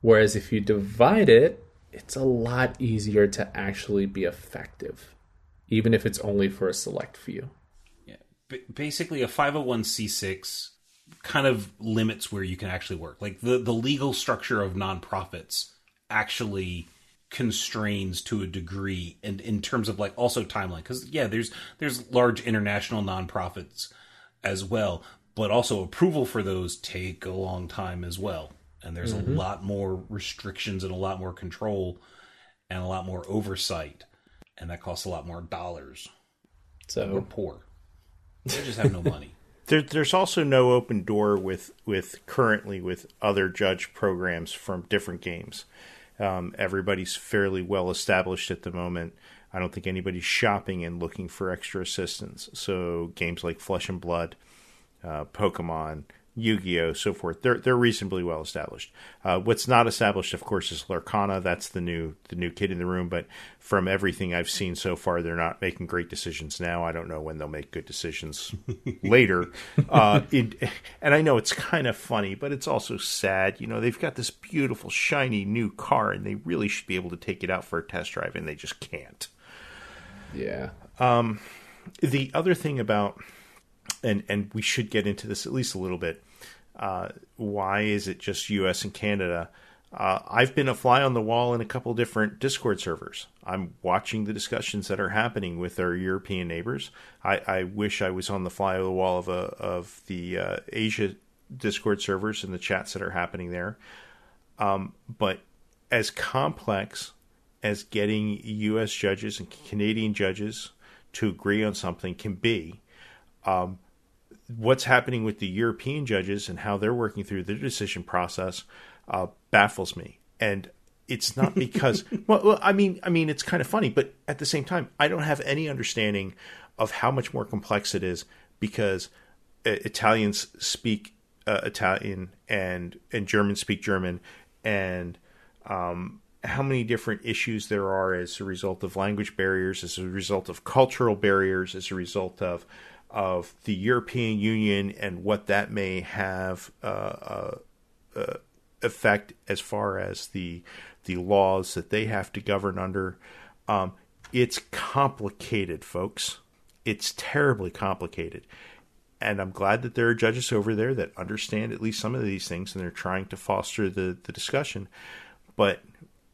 A: Whereas if you divide it, it's a lot easier to actually be effective, even if it's only for a select few.
B: Yeah. B- basically, a 501c6 kind of limits where you can actually work. Like the, the legal structure of nonprofits actually constrains to a degree and in terms of like also timeline. Because yeah there's there's large international nonprofits as well but also approval for those take a long time as well. And there's mm-hmm. a lot more restrictions and a lot more control and a lot more oversight. And that costs a lot more dollars.
A: So
B: we're poor. [LAUGHS] They just have no money
C: there, there's also no open door with with currently with other judge programs from different games um, everybody's fairly well established at the moment. I don't think anybody's shopping and looking for extra assistance. So games like Flesh and Blood, uh, Pokemon, Yu-Gi-Oh, so forth. They're they're reasonably well established. Uh, what's not established, of course, is Lorcana. That's the new the new kid in the room. But from everything I've seen so far, they're not making great decisions now. I don't know when they'll make good decisions [LAUGHS] later. Uh, it, and I know it's kind of funny, but it's also sad. You know, they've got this beautiful shiny new car, and they really should be able to take it out for a test drive, and they just can't.
A: Yeah.
C: Um, the other thing about and and we should get into this at least a little bit. Uh, why is it just U.S. and Canada? Uh, I've been a fly on the wall in a couple different Discord servers. I'm watching the discussions that are happening with our European neighbors. I, I wish I was on the fly on the wall of a, of the uh, Asia Discord servers and the chats that are happening there. Um, but as complex as getting U.S. judges and Canadian judges to agree on something can be, um, what's happening with the European judges and how they're working through their decision process uh, baffles me. And it's not because [LAUGHS] well, well, I mean, I mean, it's kind of funny, but at the same time, I don't have any understanding of how much more complex it is because uh, Italians speak uh, Italian and and Germans speak German, and um, how many different issues there are as a result of language barriers, as a result of cultural barriers, as a result of of the European Union and what that may have uh, uh, uh, effect as far as the the laws that they have to govern under. Um, it's complicated, folks. It's terribly complicated. And I'm glad that there are judges over there that understand at least some of these things and they're trying to foster the, the discussion. But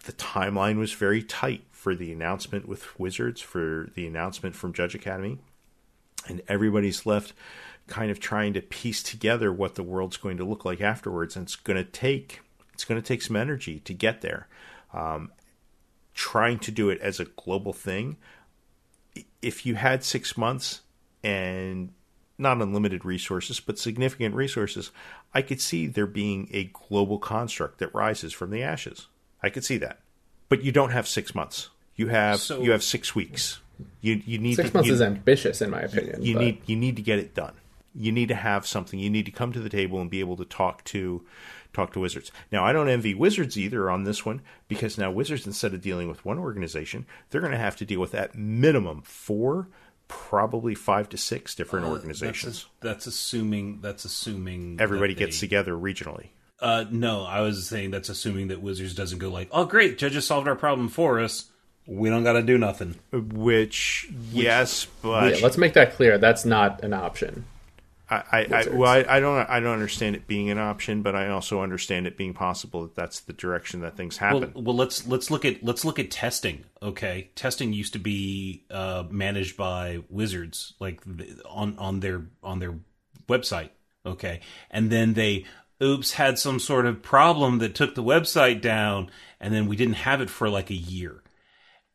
C: the timeline was very tight for the announcement with Wizards, for the announcement from Judge Academy, and everybody's left kind of trying to piece together what the world's going to look like afterwards and it's going to take it's going to take some energy to get there. Um, trying to do it as a global thing if you had six months and not unlimited resources but significant resources i could see there being a global construct that rises from the ashes. I could see that. But you don't have six months. You have so, you have six weeks you you need
A: six
C: to,
A: months
C: you,
A: is ambitious in my opinion.
C: You, need you need to get it done. You need to have something. You need to come to the table and be able to talk to talk to Wizards. Now, I don't envy Wizards either on this one because now Wizards, instead of dealing with one organization, they're going to have to deal with at minimum four, probably five to six different uh, organizations.
B: That's, that's, assuming that's assuming
C: everybody
B: that
C: gets together regionally.
B: Uh, no, I was saying that's assuming that Wizards doesn't go like, "Oh, great, judges solved our problem for us." We don't got to do nothing.
C: Which, yes, but
A: yeah, let's make that clear. That's not an option.
C: I, I, I well, I, I, don't, I don't understand it being an option, but I also understand it being possible that that's the direction that things happen.
B: Well, well let's let's look at let's look at testing. Okay, testing used to be uh, managed by Wizards, like on on their on their website. Okay, and then they oops had some sort of problem that took the website down, and then we didn't have it for like a year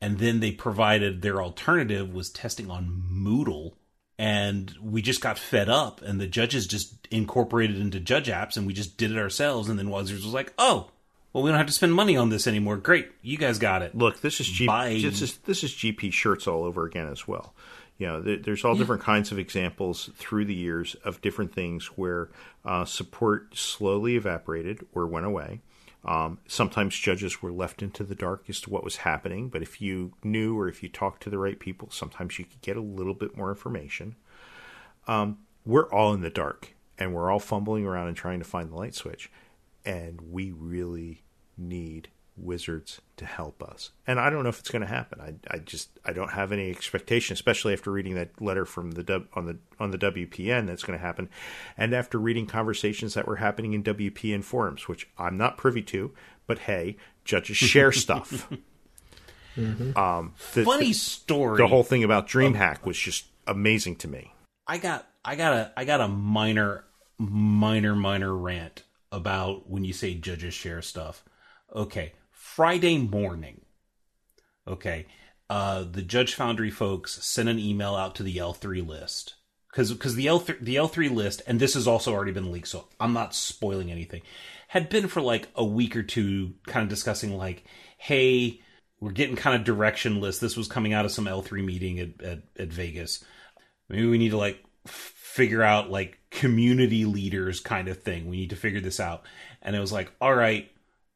B: and then they provided their alternative was testing on Moodle and we just got fed up and the judges just incorporated into JudgeApps and we just did it ourselves and then Wizards was like, "Oh, well we don't have to spend money on this anymore. Great. You guys got it."
C: Look, this is G- this is this is GP shirts all over again as well. You know, there, there's all different kinds of examples through the years of different things where uh, support slowly evaporated or went away. Um, sometimes judges were left into the dark as to what was happening, but if you knew or if you talked to the right people, sometimes you could get a little bit more information. Um, we're all in the dark and we're all fumbling around and trying to find the light switch. And we really need wizards to help us. And I don't know if it's going to happen. I, I just I don't have any expectation, especially after reading that letter from the on the on the WPN that's going to happen, and after reading conversations that were happening in WPN forums, which I'm not privy to. But hey, judges share [LAUGHS] stuff.
B: mm-hmm. um, the, Funny
C: the,
B: story.
C: The whole thing about DreamHack was just amazing to me.
B: I got I got a I got a minor minor minor rant about when you say judges share stuff. Okay, Friday morning. Okay. Uh, the Judge Foundry folks sent an email out to the L3 list because because the L3 the L3 list and this has also already been leaked, so I'm not spoiling anything. Had been for like a week or two, kind of discussing like, hey, we're getting kind of directionless. This was coming out of some L3 meeting at, at, at Vegas. Maybe we need to like figure out like community leaders kind of thing. We need to figure this out. And it was like, all right,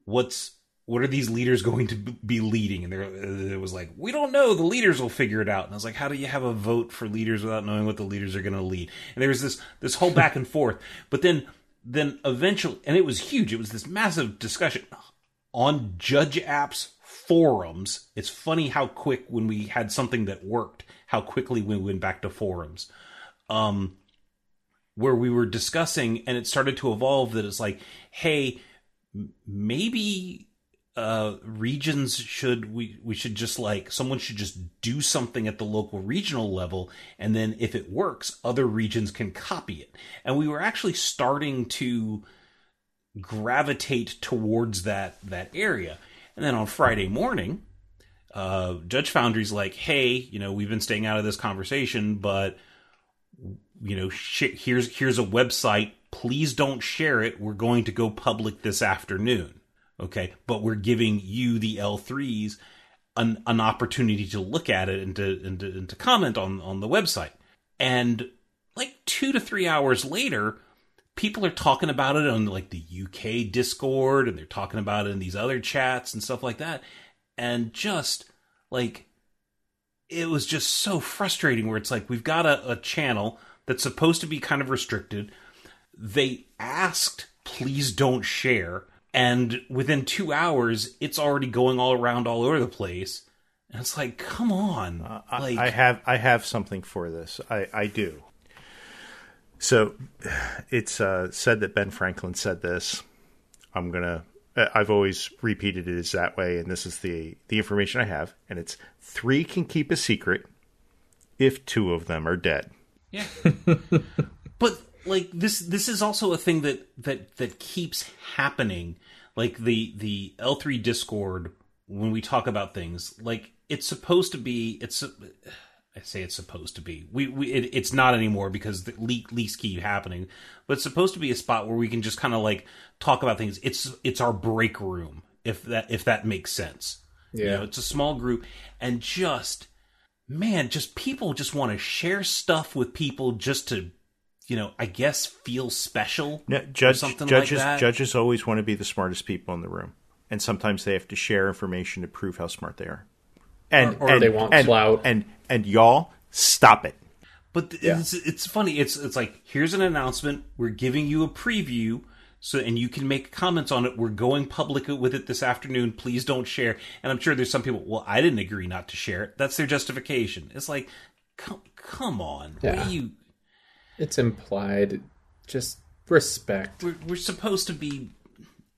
B: what's what are these leaders [LAUGHS] going to be leading? And there, it was like, we don't know. The leaders will figure it out. And I was like, how do you have a vote for leaders without knowing what the leaders are going to lead? And there was this this whole back and forth. But then then eventually, and it was huge. It was this massive discussion on Judge Apps forums. It's funny how quick when we had something that worked, how quickly we went back to forums. Um, where we were discussing, and it started to evolve. That it's like, hey, maybe uh, regions should we we should just like someone should just do something at the local regional level and then if it works other regions can copy it. And we were actually starting to gravitate towards that that area. And then on friday morning uh, judge foundry's like hey you know we've been staying out of this conversation but you know sh- here's here's a website. Please don't share it. We're going to go public this afternoon Okay. But we're giving you, the L3s, an, an opportunity to look at it and to, and to, and to comment on, on the website. And like two to three hours later, people are talking about it on like the UK Discord and they're talking about it in these other chats and stuff like that. And just like, it was just so frustrating where it's like, we've got a, a channel that's supposed to be kind of restricted. They asked, please don't share and within two hours it's already going all around all over the place. And it's like come on. Uh, like
C: I, have i have something for this. I i do. So it's uh, said that ben franklin said this. I'm gonna i've always repeated it as that way and this is the the information i have and it's three can keep a secret if two of them are dead.
B: Yeah. [LAUGHS] But like this this is also a thing that that that keeps happening like the the L3 Discord when we talk about things like it's supposed to be it's I say it's supposed to be. We, we it, it's not anymore because the leak leaks keep happening. But it's supposed to be a spot where we can just kind of like talk about things. It's it's our break room if that if that makes sense. Yeah, you know, it's a small group and just man, just people just want to share stuff with people just to you know, I guess feel special.
C: No, judge, judges, like judges always want to be the smartest people in the room, and sometimes they have to share information to prove how smart they are.
A: And or, or and, they want
C: and,
A: clout.
C: And and y'all stop it.
B: But yeah. it's it's funny. It's it's like here's an announcement. We're giving you a preview. So and you can make comments on it. We're going public with it this afternoon. Please don't share. And I'm sure there's some people. Well, I didn't agree not to share it. That's their justification. It's like, come, come on. Yeah. you
A: it's implied. Just respect.
B: We're, we're supposed to be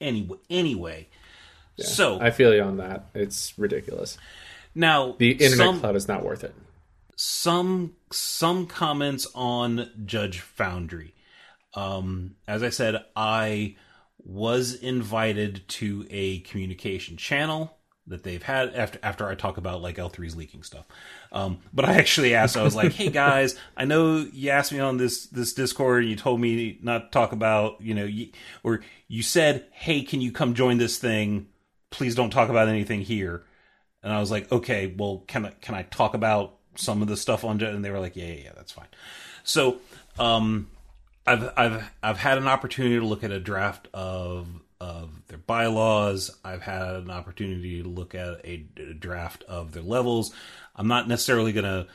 B: anyway. Anyway, yeah, so
A: I feel you on that. It's ridiculous.
B: Now
A: the internet some, cloud is not worth it.
B: Some some comments on Judge Foundry. Um, as I said, I was invited to a communication channel that they've had after after I talk about like L3's leaking stuff. Um, but I actually asked, I was like, "Hey guys, I know you asked me on this this Discord, and you told me not to talk about, you know, you, or you said, hey, can you come join this thing? Please don't talk about anything here." And I was like, "Okay, well, can I can I talk about some of the stuff on and they were like, yeah, yeah, yeah, that's fine. So, um, I've I've I've had an opportunity to look at a draft of of their bylaws. I've had an opportunity to look at a, a draft of their levels. I'm not necessarily going to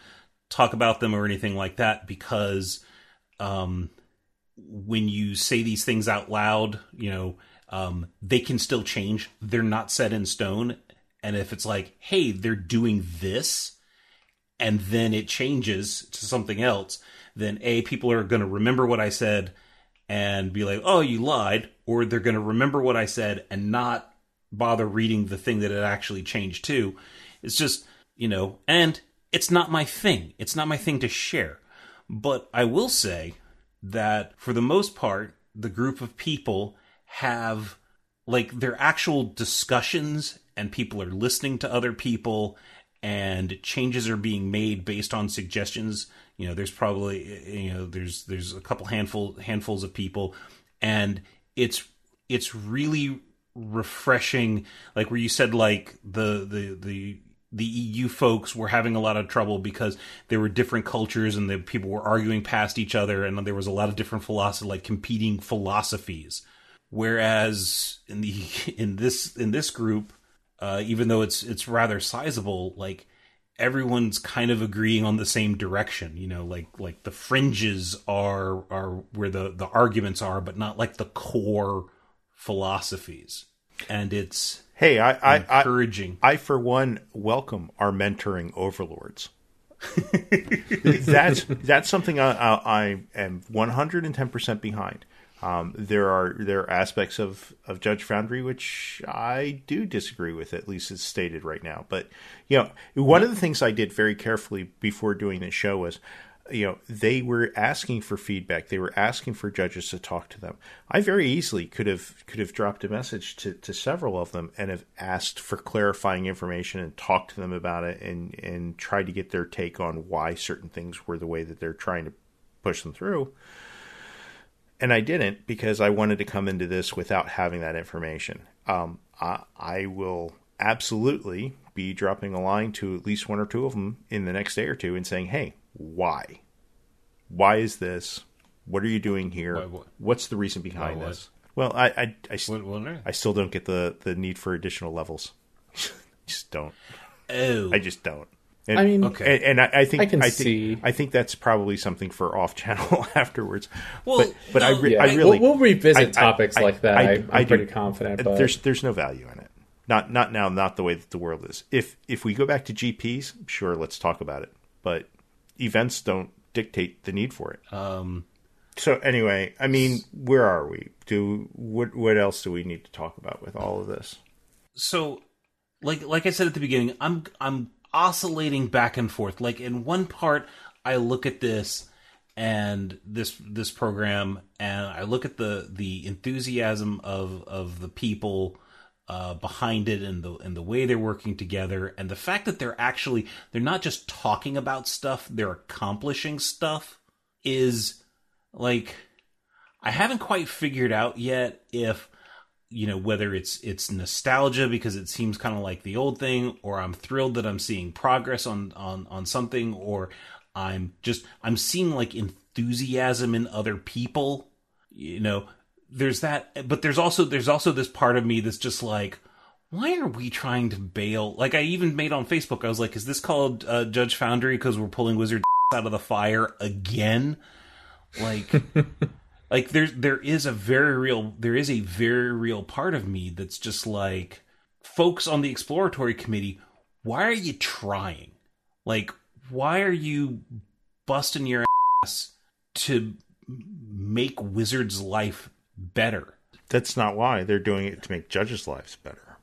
B: talk about them or anything like that because um, when you say these things out loud, you know, um, they can still change. They're not set in stone. And if it's like, hey, they're doing this, and then it changes to something else, then A, people are going to remember what I said and be like, oh, you lied. Or they're going to remember what I said and not bother reading the thing that it actually changed to. It's just, you know, and it's not my thing. It's not my thing to share. But I will say that for the most part, the group of people have like their actual discussions and people are listening to other people and changes are being made based on suggestions you know there's probably you know there's there's a couple handful handfuls of people. And it's it's really refreshing like where you said like the the the the EU folks were having a lot of trouble because there were different cultures and the people were arguing past each other and there was a lot of different philosophy like competing philosophies. Whereas in the [LAUGHS] in this in this group uh, even though it's it's rather sizable like everyone's kind of agreeing on the same direction you know like like the fringes are are where the the arguments are but not like the core philosophies. And it's
C: hey i i
B: encouraging.
C: I, I for one welcome our mentoring overlords. [LAUGHS] That's that's something I, I, I am 110% behind um, there are there are aspects of, of Judge Foundry which I do disagree with, at least it's stated right now. But you know, one of the things I did very carefully before doing this show was, you know, they were asking for feedback. They were asking for judges to talk to them. I very easily could have could have dropped a message to, to several of them and have asked for clarifying information and talked to them about it and and tried to get their take on why certain things were the way that they're trying to push them through and I didn't because I wanted to come into this without having that information. Um, I, I, will absolutely be dropping a line to at least one or two of them in the next day or two and saying, "Hey, why? Why is this? What are you doing here? Why, what? What's the reason behind why, this?" Well, I I, I, what, I, still don't get the the need for additional levels. [LAUGHS] just don't.
B: Oh,
C: I just don't. And,
A: I mean,
C: okay, and, and I, I, think
A: I can
C: I
A: see.
C: I think that's probably something for off channel [LAUGHS] afterwards.
B: Well,
C: but, but
B: no,
C: I, re-
A: yeah.
C: I really
A: we'll, we'll revisit topics like that. I, am pretty
C: do.
A: confident. But...
C: There's there's no value in it. Not not now. Not the way that the world is. If if we go back to GPs, sure, let's talk about it. But events don't dictate the need for it.
B: Um.
C: So anyway, I mean, where are we? Do what? What else do we need to talk about with all of this?
B: So, like like I said at the beginning, I'm I'm oscillating back and forth. Like in one part, I look at this and this this program, and I look at the the enthusiasm of of the people uh, behind it and the and the way they're working together, and the fact that they're actually they're not just talking about stuff, they're accomplishing stuff is like I haven't quite figured out yet if you know whether it's it's nostalgia because it seems kind of like the old thing or i'm thrilled that i'm seeing progress on on on something or i'm just i'm seeing like enthusiasm in other people you know? There's that but there's also there's also this part of me that's just like why are we trying to bail? Like i even made on facebook i was like is this called uh, judge foundry because we're pulling wizard [LAUGHS] out of the fire again? Like like there there is a very real there is a very real part of me that's just like folks on the exploratory committee why are you trying? Like why are you busting your ass to make wizards life better?
C: That's not why. They're doing it to make judges lives better.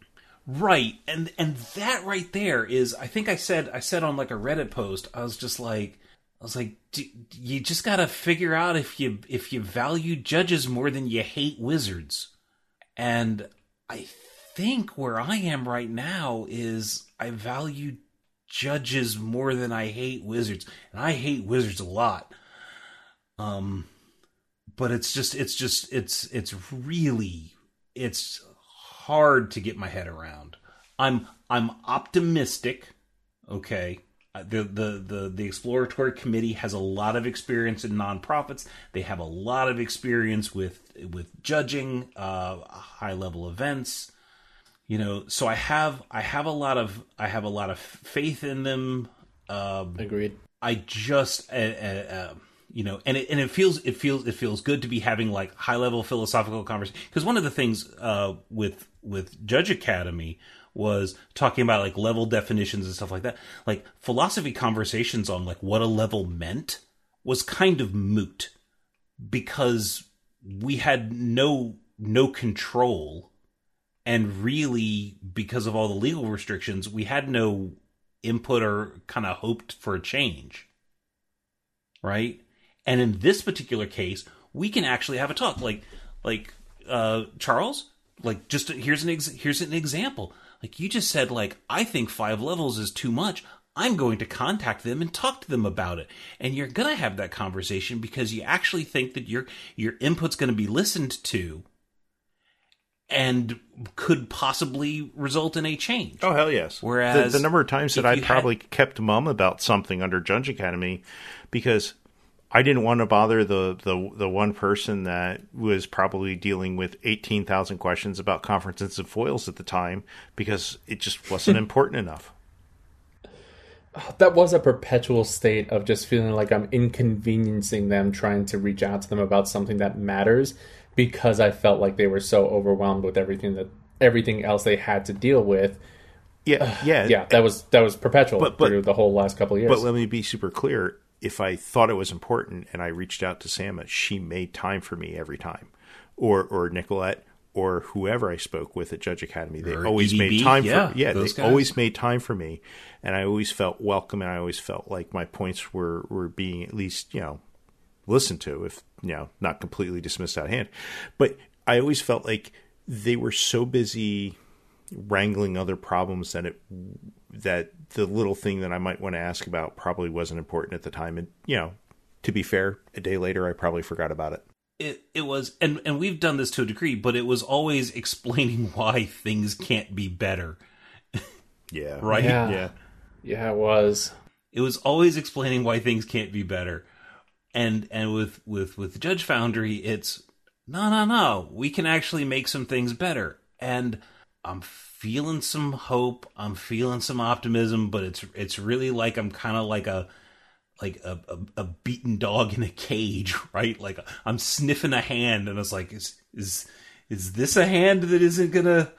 B: Right. And and that right there is i think i said i said on like a reddit post i was just like I was like, you just gotta figure out if you if you value judges more than you hate wizards. And I think where I am right now is I value judges more than I hate wizards, and I hate wizards a lot. Um, but it's just it's just it's it's really it's hard to get my head around. I'm I'm optimistic, okay, the, the the the exploratory committee has a lot of experience in nonprofits. They have a lot of experience with with judging uh, high level events. You know, so I have I have a lot of I have a lot of faith in them. Um,
A: Agreed.
B: I just uh, uh, uh, you know, and it and it feels it feels it feels good to be having like high level philosophical conversation because one of the things uh, with with Judge Academy was talking about like level definitions and stuff like that. Like philosophy conversations on like what a level meant was kind of moot because we had no no control. And really because of all the legal restrictions we had no input or kind of hoped for a change. Right? And in this particular case we can actually have a talk. Like like uh charles like just here's an ex- here's an example like you just said like i think five levels is too much. I'm going to contact them and talk to them about it. And you're going to have that conversation because you actually think that your your input's going to be listened to and could possibly result in a change.
C: Oh hell yes!
B: Whereas
C: the, the number of times that I
B: you had-
C: probably kept mum about something under Judge Academy because I didn't want to bother the the the one person that was probably dealing with eighteen thousand questions about conferences and foils at the time because it just wasn't [LAUGHS] important enough.
A: That was a perpetual state of just feeling like I'm inconveniencing them trying to reach out to them about something that matters because I felt like they were so overwhelmed with everything that everything else they had to deal with.
C: Yeah, yeah, [SIGHS]
A: Yeah, that was that was perpetual
C: But- but-
A: through the whole last couple of years.
C: But let me be super clear. If I thought it was important and I reached out to Sama, she made time for me every time. Or or Nicolette or whoever I spoke with at Judge Academy. They
B: Or
C: always made time
B: yeah,
C: for yeah, they
B: guys.
C: always made time for me. And I always felt welcome and I always felt like my points were, were being at least, you know, listened to, if you know, not completely dismissed out of hand. But I always felt like they were so busy wrangling other problems that it that the little thing that I might want to ask about probably wasn't important at the time. And you know, to be fair, a day later I probably forgot about it.
B: it it was and and we've done this to a degree but it was always explaining [LAUGHS] why things can't be better
C: Yeah. [LAUGHS]
B: right
A: Yeah.
C: Yeah.
A: yeah, it was.
B: it was always explaining why things can't be better and and with with with judge foundry it's no no no we can actually make some things better and i'm feeling some hope i'm feeling some optimism but it's it's really like i'm kind of like a like a, a, a beaten dog in a cage [LAUGHS] right like i'm sniffing a hand and it's like is is is this a hand that isn't gonna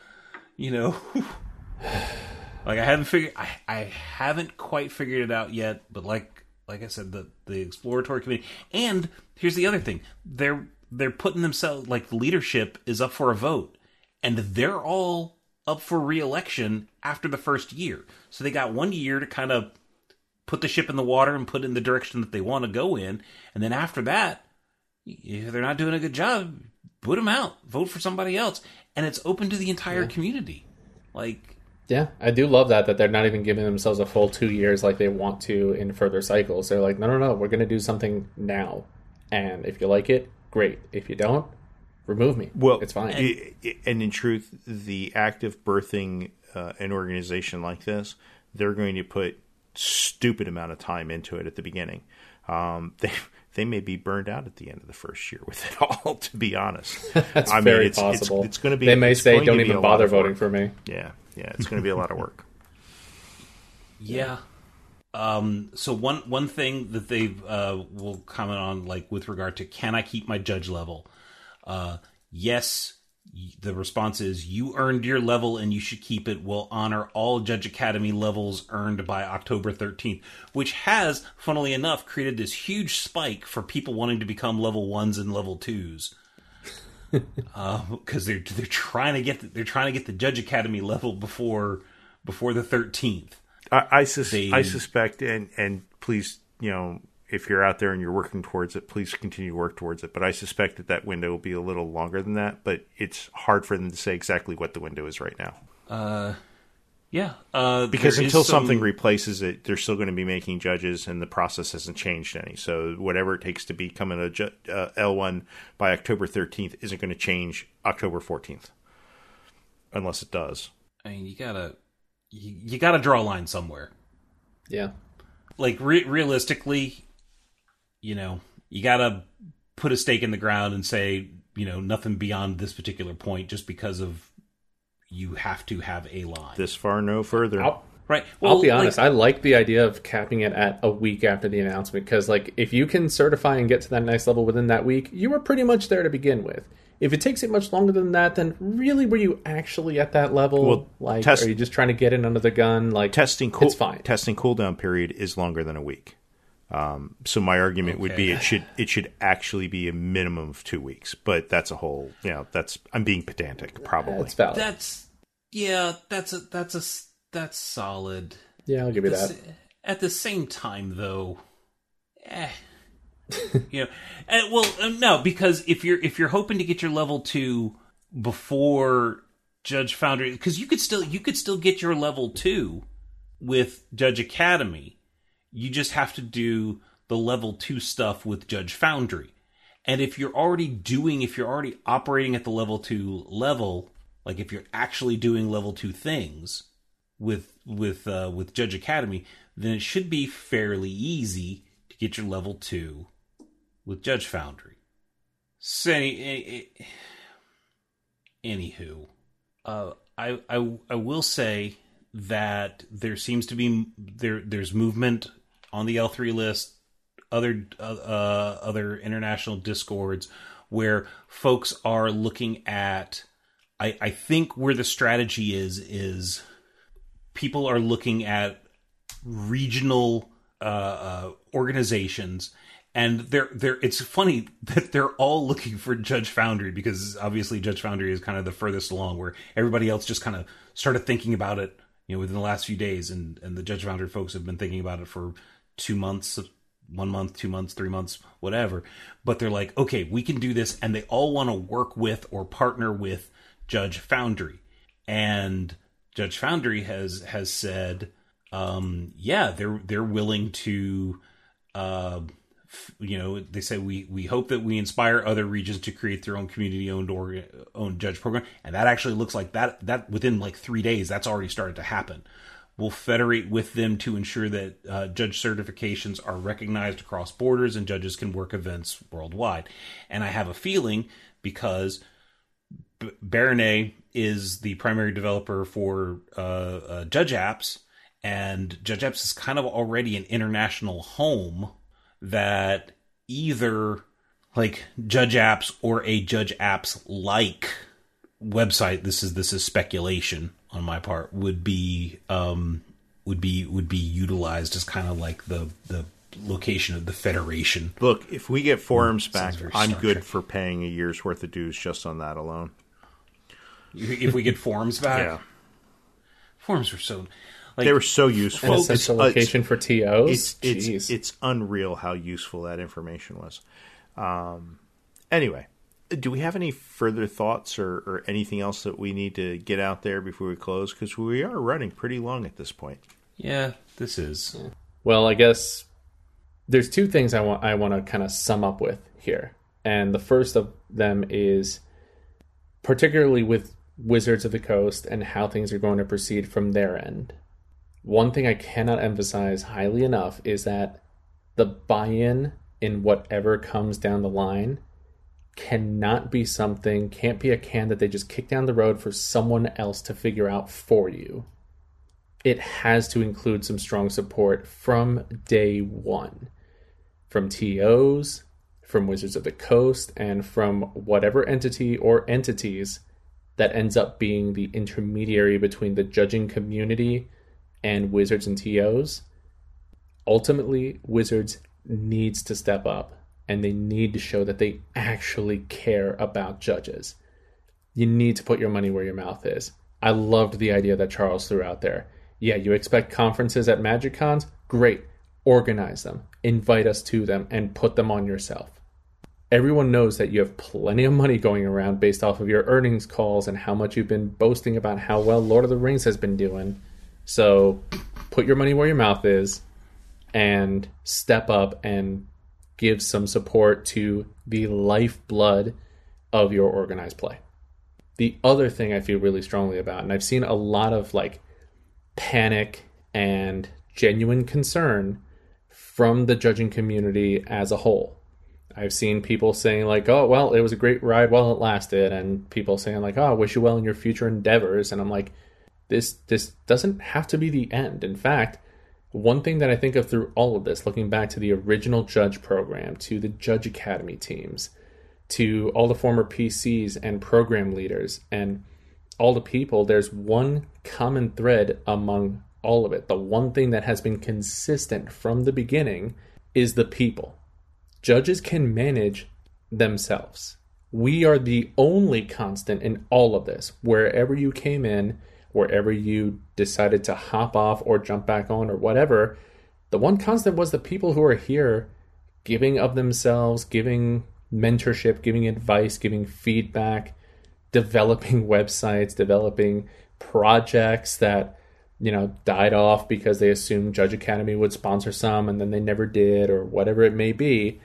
B: you know [SIGHS] like I haven't figured I, I haven't quite figured it out yet, but like like I said, the the exploratory committee and here's the other thing. They're they're putting themselves like the leadership is up for a vote. And they're all up for re-election after the first year. So they got one year to kind of put the ship in the water and put it in the direction that they want to go in. And then after that, if they're not doing a good job, put them out. Vote for somebody else. And it's open to the entire community. Like
A: Yeah, I do love that that they're not even giving themselves a full two years like they want to in further cycles. They're like, no, no, no, we're going to do something now, and if you like it, great. If you don't, remove me.
C: Well,
A: it's fine.
C: i- i- and in truth, the act of birthing uh, an organization like this, they're going to put stupid amount of time into it at the beginning. Um, [LAUGHS] they they may be burned out at the end of the first year with it all. [LAUGHS] To be honest, [LAUGHS]
A: That's
C: I
A: very
C: it's, it's-
A: possible.
C: It's, going to be.
A: They may say, "Don't even bother voting for me."
C: Yeah, yeah, it's going to be a lot of work.
B: Yeah. Um, so one one thing that they uh, will comment on, like with regard to can I keep my judge level? Uh, yes. The response is you earned your level and you should keep it. We'll honor all Judge Academy levels earned by October 13th, which has, funnily enough, created this huge spike for people wanting to become level ones and level twos. [LAUGHS] Because they're they're trying to get the, they're trying to get the Judge Academy level before before the 13th.
C: I, I, sus-
B: They-
C: I suspect, and and please, you know, if you're out there and you're working towards it, please continue to work towards it. But I suspect that that window will be a little longer than that. But it's hard for them to say exactly what the window is right now,
B: Yeah, uh,
C: because
B: there is
C: until
B: some-
C: something replaces it, they're still going to be making judges, and the process hasn't changed any. So whatever it takes to become a ju- uh, L1 by October 13th isn't going to change October 14th, unless it does.
B: I mean, you gotta you, you gotta draw a line somewhere.
A: Yeah,
B: like re- realistically, you know, you gotta put a stake in the ground and say, you know, nothing beyond this particular point, just because of you have to have a line,
C: This far, no further.
A: I'll,
B: right?
A: I'll be
B: like-
A: honest. I like the idea of capping it at a week after the announcement because, like, if you can certify and get to that next level within that week, you were pretty much there to begin with. If it takes it much longer than that, then really, were you actually at that level?
C: Well,
A: like,
C: test-
A: are you just trying to get in under the gun? Like,
C: testing cool,
A: it's fine.
C: Testing cooldown period is longer than a week. Um, so my argument would be it should it should actually be a minimum of two weeks, but that's a whole you know that's I'm being pedantic probably.
A: It's valid.
B: that's yeah, that's a that's a that's solid.
A: yeah, I'll give you
B: The
A: that.
B: At the same time, though, eh. [LAUGHS] you know, and, well, uh, no, because if you're if you're hoping to get your level two before Judge Foundry, because you could still you could still get your level two with Judge Academy. You just have to do the level two stuff with Judge Foundry. And if you're already doing, if you're already operating at the level two level, like if you're actually doing level two things with with uh, with Judge Academy, then it should be fairly easy to get your level two with Judge Foundry. Say, eh, anywho, uh, I I I will say that there seems to be there there's movement on the L three list, other uh, other international discords where folks are looking at. I I think where the strategy is is people are looking at regional uh, uh, organizations and they're they're it's funny [LAUGHS] that they're all looking for Judge Foundry because obviously Judge Foundry is kind of the furthest along where everybody else just kind of started thinking about it you know within the last few days and and the Judge Foundry folks have been thinking about it for 2 months one month, two months, three months, whatever. But they're like, okay, we can do this, and they all want to work with or partner with Judge Foundry, and Judge Foundry has has said, um, yeah, they're they're willing to, uh, f- you know, they say we we hope that we inspire other regions to create their own community owned or owned judge program, and that actually looks like that that within like three days that's already started to happen. We'll federate with them to ensure that uh, judge certifications are recognized across borders and judges can work events worldwide. And I have a feeling because B- Baranay is the primary developer for uh, uh, Judge Apps, and Judge Apps is kind of already an international home that either like Judge Apps or a Judge Apps like website. This is this is speculation on my part. Would be um, would be would be utilized as kind of like the the location of the federation.
C: Look, if we get forums back, I'm good
B: Trek.
C: for paying a year's worth of dues just on that alone.
B: If we get forums back,
C: Yeah,
B: forums were so like
C: they were so useful.
A: An
C: It's-
A: essential
C: uh,
A: location for TOs.
C: it's it's it's unreal how useful that information was. Um, anyway, do we have any further thoughts or, or anything else that we need to get out there before we close? Because we are running pretty long at this point.
B: yeah, this is
A: Well, I guess there's two things I want I want to kind of sum up with here. And the first of them is particularly with Wizards of the Coast and how things are going to proceed from their end. One thing I cannot emphasize highly enough is that the buy-in in whatever comes down the line cannot be something, can't be a can that they just kick down the road for someone else to figure out for you it has to include some strong support from day one from TOs, from Wizards of the Coast, and from whatever entity or entities that ends up being the intermediary between the judging community and Wizards and TOs. Ultimately, Wizards needs to step up and they need to show that they actually care about judges you need to put your money where your mouth is. I loved the idea that Charles threw out there. Yeah, you expect conferences at Magic Cons? Great. Organize them, invite us to them, and put them on yourself. Everyone knows that you have plenty of money going around based off of your earnings calls and how much you've been boasting about how well Lord of the Rings has been doing. So put your money where your mouth is and step up and give some support to the lifeblood of your organized play the other thing I feel really strongly about, and I've seen a lot of like panic and genuine concern from the judging community as a whole. I've seen people saying like, "Oh, well, it was a great ride while it lasted," and people saying like, "Oh, wish you well in your future endeavors." And I'm like, this this doesn't have to be the end. In fact, one thing that I think of through all of this, looking back to the original judge program, to the judge academy teams, to all the former PCs and program leaders, and all the people, there's one common thread among all of it. The one thing that has been consistent from the beginning is the people. Judges can manage themselves. We are the only constant in all of this. Wherever you came in, wherever you decided to hop off or jump back on or whatever, the one constant was the people who are here giving of themselves, giving mentorship, giving advice, giving feedback, developing [LAUGHS] websites, developing projects that you know died off because they assumed Judge Academy would sponsor some and then they never did or whatever it may be.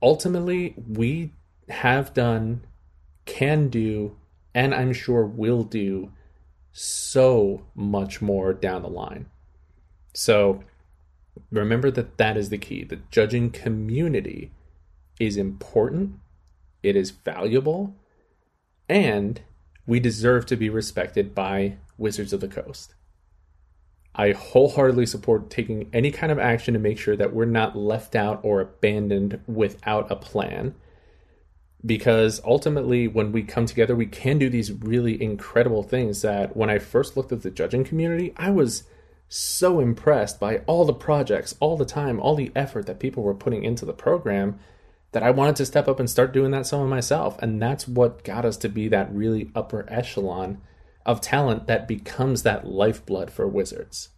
A: Ultimately, we have done, can do, and I'm sure will do so much more down the line. So remember that that is the key. The judging community is important, it is valuable, and we deserve to be respected by Wizards of the Coast. I wholeheartedly support taking any kind of action to make sure that we're not left out or abandoned without a plan because ultimately when we come together we can do these really incredible things that when i first looked at the judging community i was so impressed by all the projects all the time all the effort that people were putting into the program that i wanted to step up and start doing that some of myself. And that's what got us to be that really upper echelon of talent that becomes that lifeblood for wizards.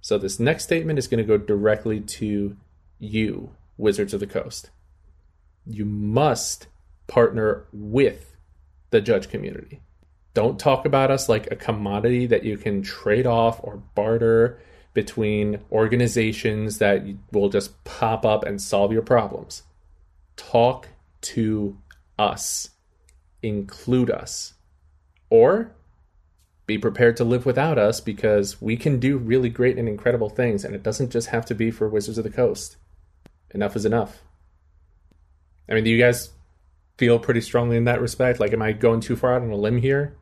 A: So this next statement is going to go directly to you wizards of the coast you must partner with the judge community. Don't talk about us like a commodity that you can trade off or barter between organizations that will just pop up and solve your problems. Talk to us, include us, or be prepared to live without us because we can do really great and incredible things, and it doesn't just have to be for Wizards of the Coast. Enough is enough. I mean, do you guys feel pretty strongly in that respect? Like, am I going too far out on a limb here?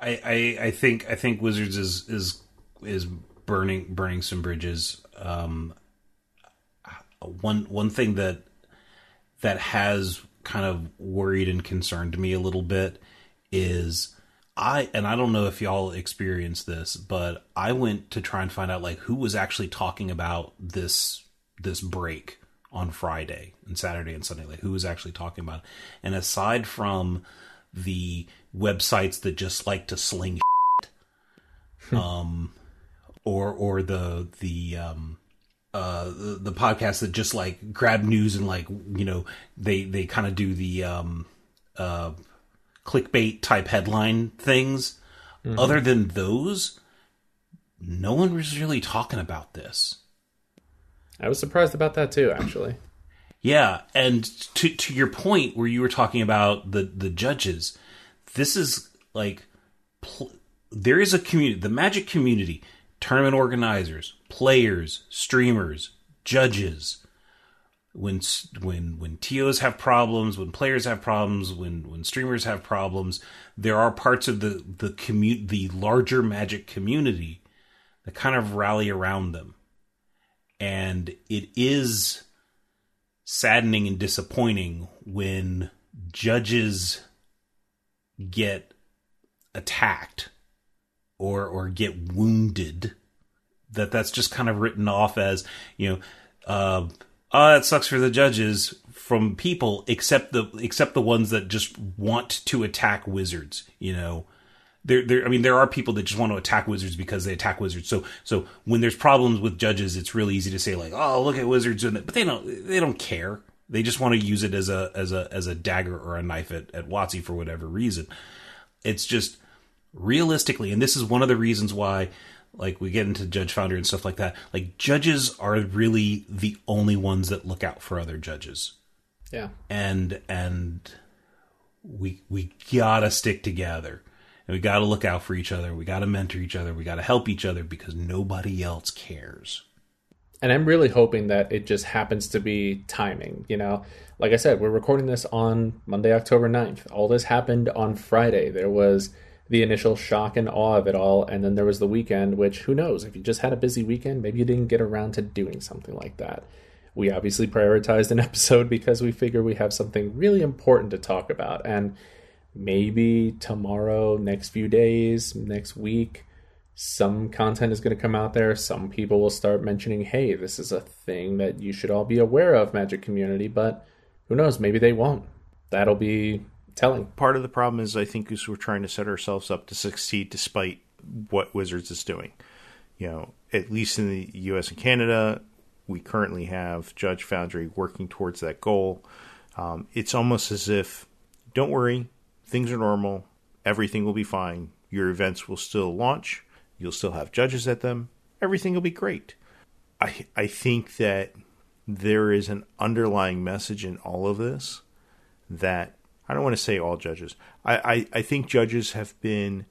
B: I, I, I think I think Wizards is is is burning burning some bridges. Um, one one thing that that has kind of worried and concerned me a little bit is I and I don't know if y'all experienced this, but I went to try and find out like who was actually talking about this this break on Friday and Saturday and Sunday, like who was actually talking about it. And aside from the websites that just like to sling shit, [LAUGHS] um, or or the the um, uh, the, the podcasts that just like grab news and like you know they they kind of do the um, uh, clickbait type headline things. Mm-hmm. Other than those, no one was really talking about this.
A: I was surprised about that too, actually.
B: Yeah, and to to your point where you were talking about the the judges, this is like pl- there is a community, the Magic community, tournament organizers, players, streamers, judges. When when when TOs have problems, when players have problems, when when streamers have problems, there are parts of the the commu- the larger Magic community that kind of rally around them and it is saddening and disappointing when judges get attacked or or get wounded that that's just kind of written off as you know uh oh that sucks for the judges from people except the except the ones that just want to attack wizards you know there, there, I mean, there are people that just want to attack wizards because they attack wizards. So, so when there's problems with judges, it's really easy to say like, "Oh, look at wizards," and but they don't, they don't care. They just want to use it as a as a as a dagger or a knife at at WotC for whatever reason. It's just realistically, and this is one of the reasons why, like, we get into Judge Foundry and stuff like that. Like, judges are really the only ones that look out for other judges.
A: Yeah,
B: and and we we gotta stick together and we got to look out for each other. We got to mentor each other. We got to help each other because nobody else cares.
A: and I'm really hoping that it just happens to be timing. You know, like I said, we're recording this on Monday, October 9th. All this happened on Friday. There was the initial shock and awe of it all, and then there was the weekend, which who knows? If you just had a busy weekend, maybe you didn't get around to doing something like that. We obviously prioritized an [LAUGHS] episode because we figure we have something really important to talk about, and maybe tomorrow, next few days, next week, some content is going to come out there. Some people will start mentioning, hey, this is a thing that you should all be aware of, Magic community, but who knows? Maybe they won't. That'll be telling.
C: Part of the problem is, I think, is we're trying to set ourselves up to succeed despite what Wizards is doing. You know, at least in the US and Canada, we currently have Judge Foundry working towards that goal. Um, it's almost as if, don't worry, things are normal, everything will be fine. Your events will still launch, you'll still have judges at them, everything will be great. I I think that there is an underlying message in all of this that I don't want to say all judges. I, I, I think judges have been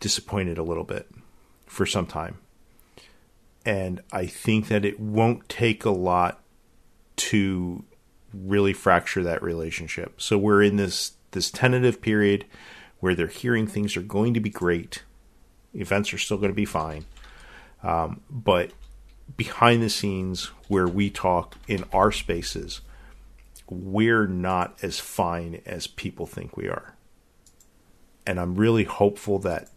C: disappointed a little bit for some time. And I think that it won't take a lot to really fracture that relationship. So we're in this this tentative period where they're hearing things are going to be great, events are still going to be fine, um, but behind the scenes where we talk in our spaces, we're not as fine as people think we are. And I'm really hopeful that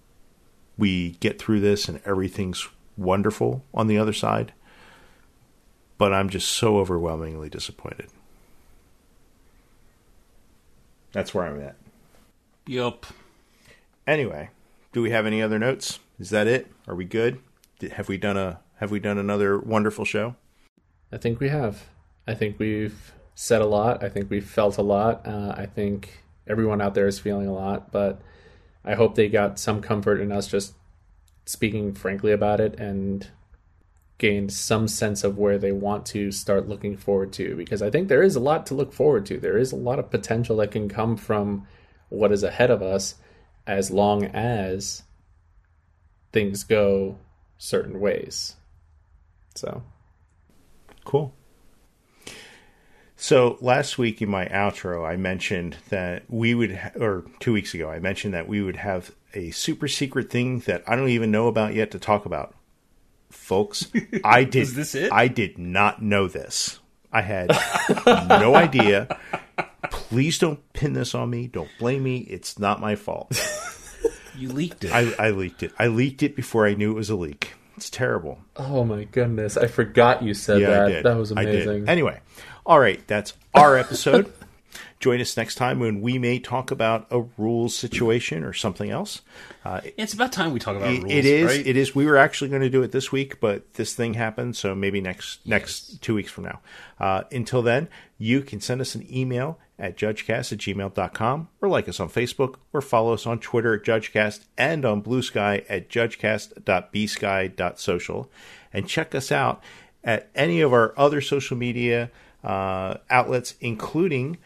C: we get through this and everything's wonderful on the other side. But I'm just so overwhelmingly disappointed. That's where I'm at.
B: Yup.
C: Anyway, do we have any other notes? Is that it? Are we good? Have we done a have we done another wonderful show?
A: I think we have. I think we've said a lot. I think we've felt a lot. Uh, I think everyone out there is feeling a lot, but I hope they got some comfort in us just speaking frankly about it and gained some sense of where they want to start looking forward to because I think there is a lot to look forward to. There is a lot of potential that can come from what is ahead of us as long as things go certain ways. So,
C: cool. So last week in my outro, I mentioned that we would, ha- or two weeks ago, I mentioned that we would have a super secret thing that I don't even know about yet to talk about. Folks, [LAUGHS] I did.
B: Is this it?
C: I did not know this. I had no [LAUGHS] idea. Please don't pin this on me. Don't blame me. It's not my fault. [LAUGHS]
B: You leaked it.
C: I, I leaked it. I leaked it before I knew it was a leak. It's terrible.
A: oh my goodness, I forgot you said
C: Yeah, I
A: that.
C: did.
A: That was
C: I did.
A: amazing.
C: Anyway, all right, that's our episode. Join us next time when we may talk about a rules situation or something else.
B: it's about time we talk about
C: It-
B: rules.
C: it is.
B: Right?
C: It is. We were actually going to do it this week, but this thing happened, so maybe next next two weeks from now. Uh, until then, you can send us an email at judgecast at gmail.com or like us on Facebook or follow us on Twitter at judgecast and on Blue Sky at judgecast.bsky.social and check us out at any of our other social media uh, outlets, including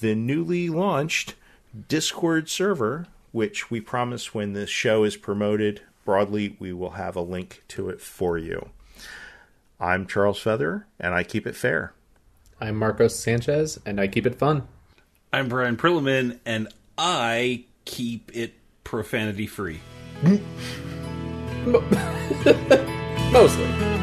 C: the newly launched Discord server, which we promise when this show is promoted broadly, we will have a link to it for you. I'm Charles Feather, and I keep it fair.
A: I'm Marcos Sanchez, and I keep it fun.
B: I'm Bryan Prillaman, and I keep it profanity free. [LAUGHS] [LAUGHS]
A: Mostly.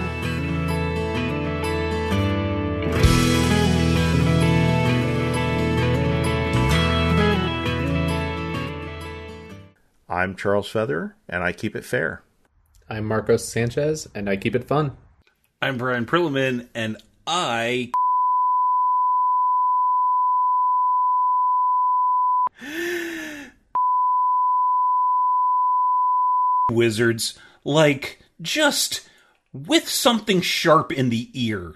C: I'm Charles Feather, and I keep it fair.
A: I'm Marcos Sanchez, and I keep it fun.
B: I'm Bryan Prillaman, and I. Wizards, like, just with something sharp in the ear.